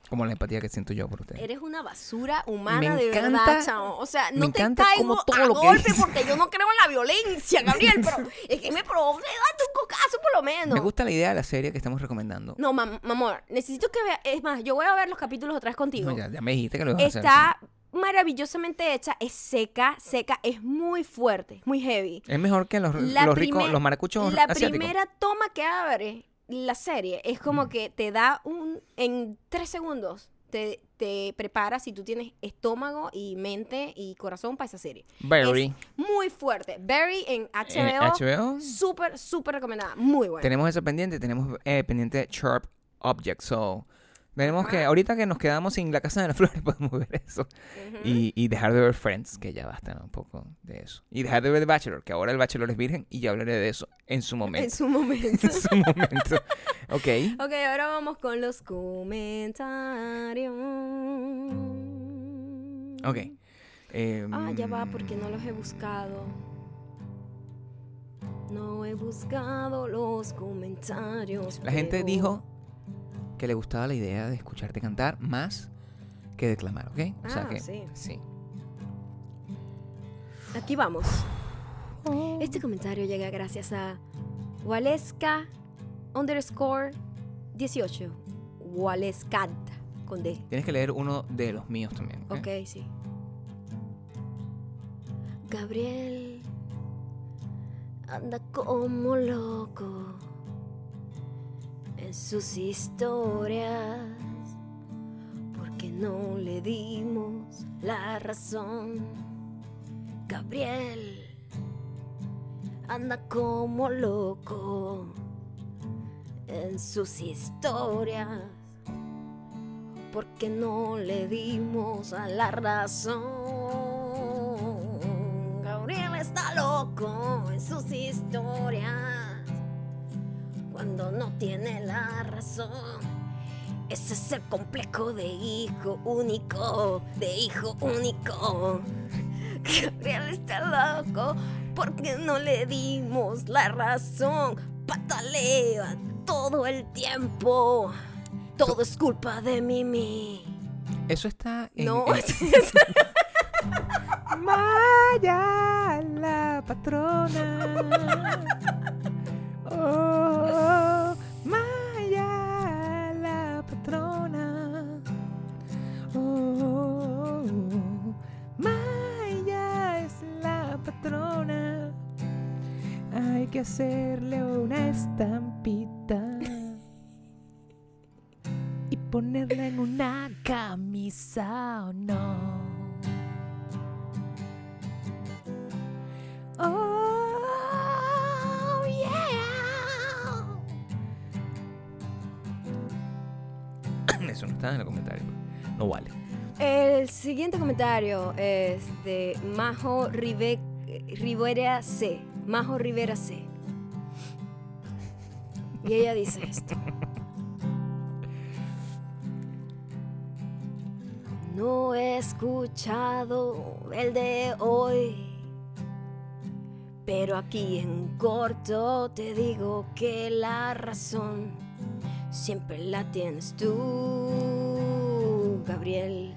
Como la empatía que siento yo por ustedes. Eres una basura humana Me de verdad, chamo. O sea, me no te caigo todo a lo golpe porque yo no creo en la violencia, Gabriel, pero es que me provoca date un cocazo por lo menos. Me gusta la idea de la serie que estamos recomendando. No, mam amor, necesito que vea, es más, yo voy a ver los capítulos otra vez contigo. No, ya, ya me dijiste que lo ibas a hacer. Está maravillosamente hecha, es seca, seca, es muy fuerte, muy heavy. Es mejor que los, los ricos, los maracuchos La asiáticos. primera toma que abre la serie es como que te da un. En tres segundos te, te prepara si tú tienes estómago y mente y corazón para esa serie. Barry. Es muy fuerte. Barry en En HBO. HBO. Súper, súper recomendada. Muy buena. Tenemos eso pendiente, tenemos eh, pendiente Sharp Object. So, tenemos que, ahorita que nos quedamos sin la casa de las flores, podemos ver eso. Y, y dejar de ver Friends, que ya basta un poco de eso. Y dejar de ver The Bachelor, que ahora el Bachelor es virgen y ya hablaré de eso en su En momento. su momento. En su momento. Ok. ok, ahora vamos con los comentarios. Ok. Eh, Ah, ya va, porque no los he buscado. No he buscado los comentarios. La gente dijo que le gustaba la idea de escucharte cantar más que declamar, ¿ok? O sea Ah, que sí. sí. Aquí vamos. Este comentario llega gracias a Waleska underscore 18. Walescat con D. Tienes que leer uno de los míos también. ¿ok? Ok, sí. Gabriel anda como loco sus historias porque no le dimos la razón. Gabriel anda como loco en sus historias. Porque no le dimos a la razón. Gabriel está loco en sus historias. Cuando no tiene la razón. Ese es el complejo de hijo único, de hijo único. Gabriel está loco porque no le dimos la razón. Patalea todo el tiempo. Todo es culpa de Mimi. Eso está en. No, en- Maya, la patrona. Oh, Maya, la patrona. Oh, Maya es la patrona. Hay que hacerle una estampita y ponerla en una camisa o no. Oh, Eso no está en el comentario. No vale. El siguiente comentario es de Majo Rive- Rivera C. Majo Rivera C. Y ella dice esto. No he escuchado el de hoy, pero aquí en corto te digo que la razón siempre la tienes tú, Gabriel.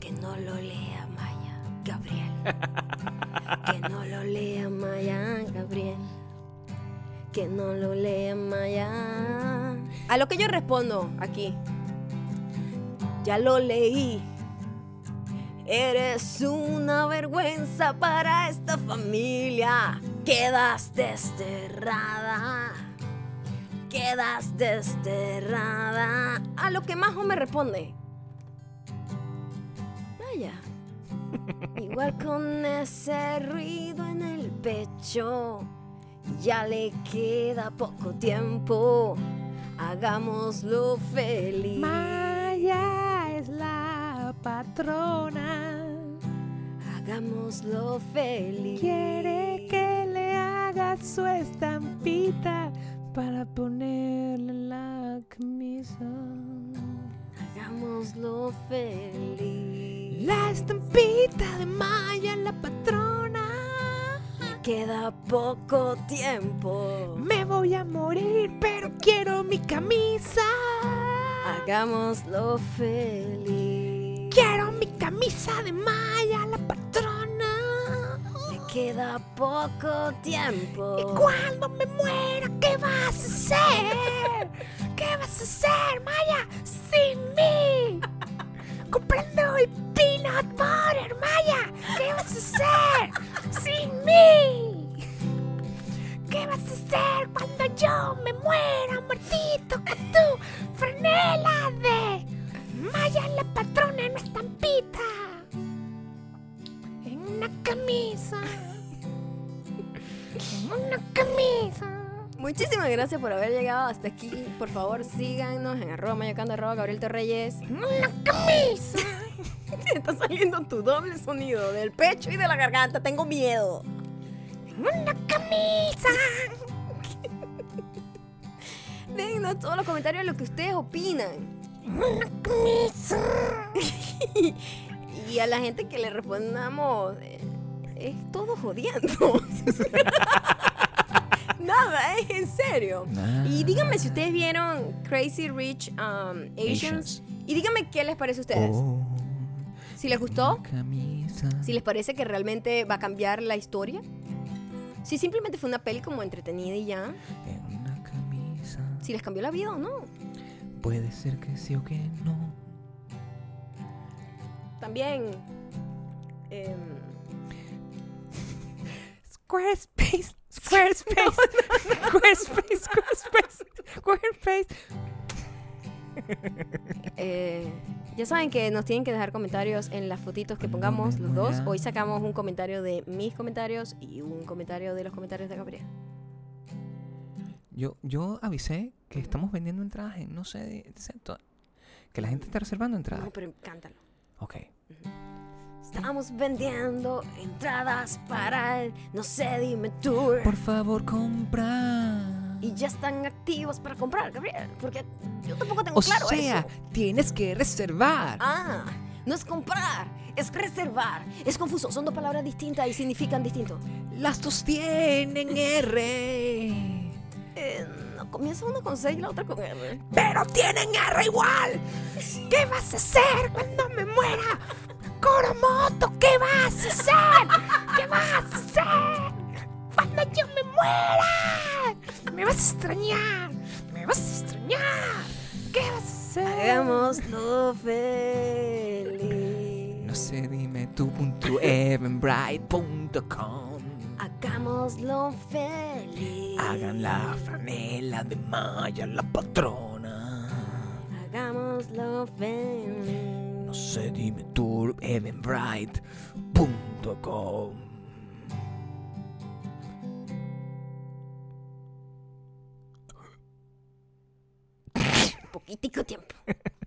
Que no lo lea Maya, Gabriel. Que no lo lea Maya, Gabriel. Que no lo lea Maya. A lo que yo respondo aquí. Ya lo leí. Eres una vergüenza para esta familia. Quedas desterrada. Quedas desterrada. A lo que Majo me responde. Vaya. Igual con ese ruido en el pecho. Ya le queda poco tiempo. Hagámoslo feliz. Maya es la patrona. Hagámoslo feliz. Quiere que le haga su estampita para ponerle la camisa. Hagámoslo feliz. La estampita de Maya, la patrona. Queda poco tiempo. Me voy a morir, pero quiero mi camisa. Hagámoslo feliz. Quiero mi camisa de Maya, la patrona. Queda poco tiempo. Y cuando me muera, ¿qué vas a hacer? ¿Qué vas a hacer, Maya, sin mí? Comprando el peanut butter, Maya. ¿Qué vas a hacer sin mí? ¿Qué vas a hacer cuando yo me muera muertito con tu franela de Maya la patrona en estampita? Una camisa. Una camisa. Muchísimas gracias por haber llegado hasta aquí. Por favor, síganos en arroba mayocando, arroba Gabriel Torreyes. Una camisa. Te está saliendo tu doble sonido del pecho y de la garganta. Tengo miedo. Una camisa. Déjenos todos los comentarios de lo que ustedes opinan. Una camisa. Y a la gente que le respondamos, eh, es todo jodiendo. Nada, es en serio. Y díganme si ustedes vieron Crazy Rich um, Asians. Asians. Y díganme qué les parece a ustedes. Oh, Si les gustó, si les parece que realmente va a cambiar la historia. Si simplemente fue una peli como entretenida y ya. En una camisa. Si les cambió la vida o no. Puede ser que sí o que no. También. em, Squarespace, Squarespace, Squarespace, Squarespace, Squarespace. Eh, ya saben que nos tienen que dejar comentarios en las fotitos que pongamos los dos. Hoy sacamos un comentario de mis comentarios y un comentario de los comentarios de Gabriel. Yo, yo avisé que estamos vendiendo entradas en no sé, de- de sector. Que la gente está reservando entradas. No, pero cántalo. Ok. Estamos vendiendo entradas para el No sé, dime tour. Por favor, compra. Y ya están activos para comprar, Gabriel. Porque yo tampoco tengo O claro sea, eso. tienes que reservar. Ah, no es comprar, es reservar. Es confuso, son dos palabras distintas y significan distinto. Las dos tienen R. Eh, comienza una con C y la otra con R. Pero tienen R igual. ¿Qué vas a hacer cuando me muera? Coromoto, ¿qué vas a hacer? ¿Qué vas a hacer? Cuando yo me muera. Me vas a extrañar. Me vas a extrañar. ¿Qué vas a hacer? Hagámoslo feliz. No sé, dime tú punto eventbrite.com. Hagámoslo feliz. Hagan la franela de Maya, la patrona. Hagámoslo feliz. No sé, dime tú. Poquitico tiempo.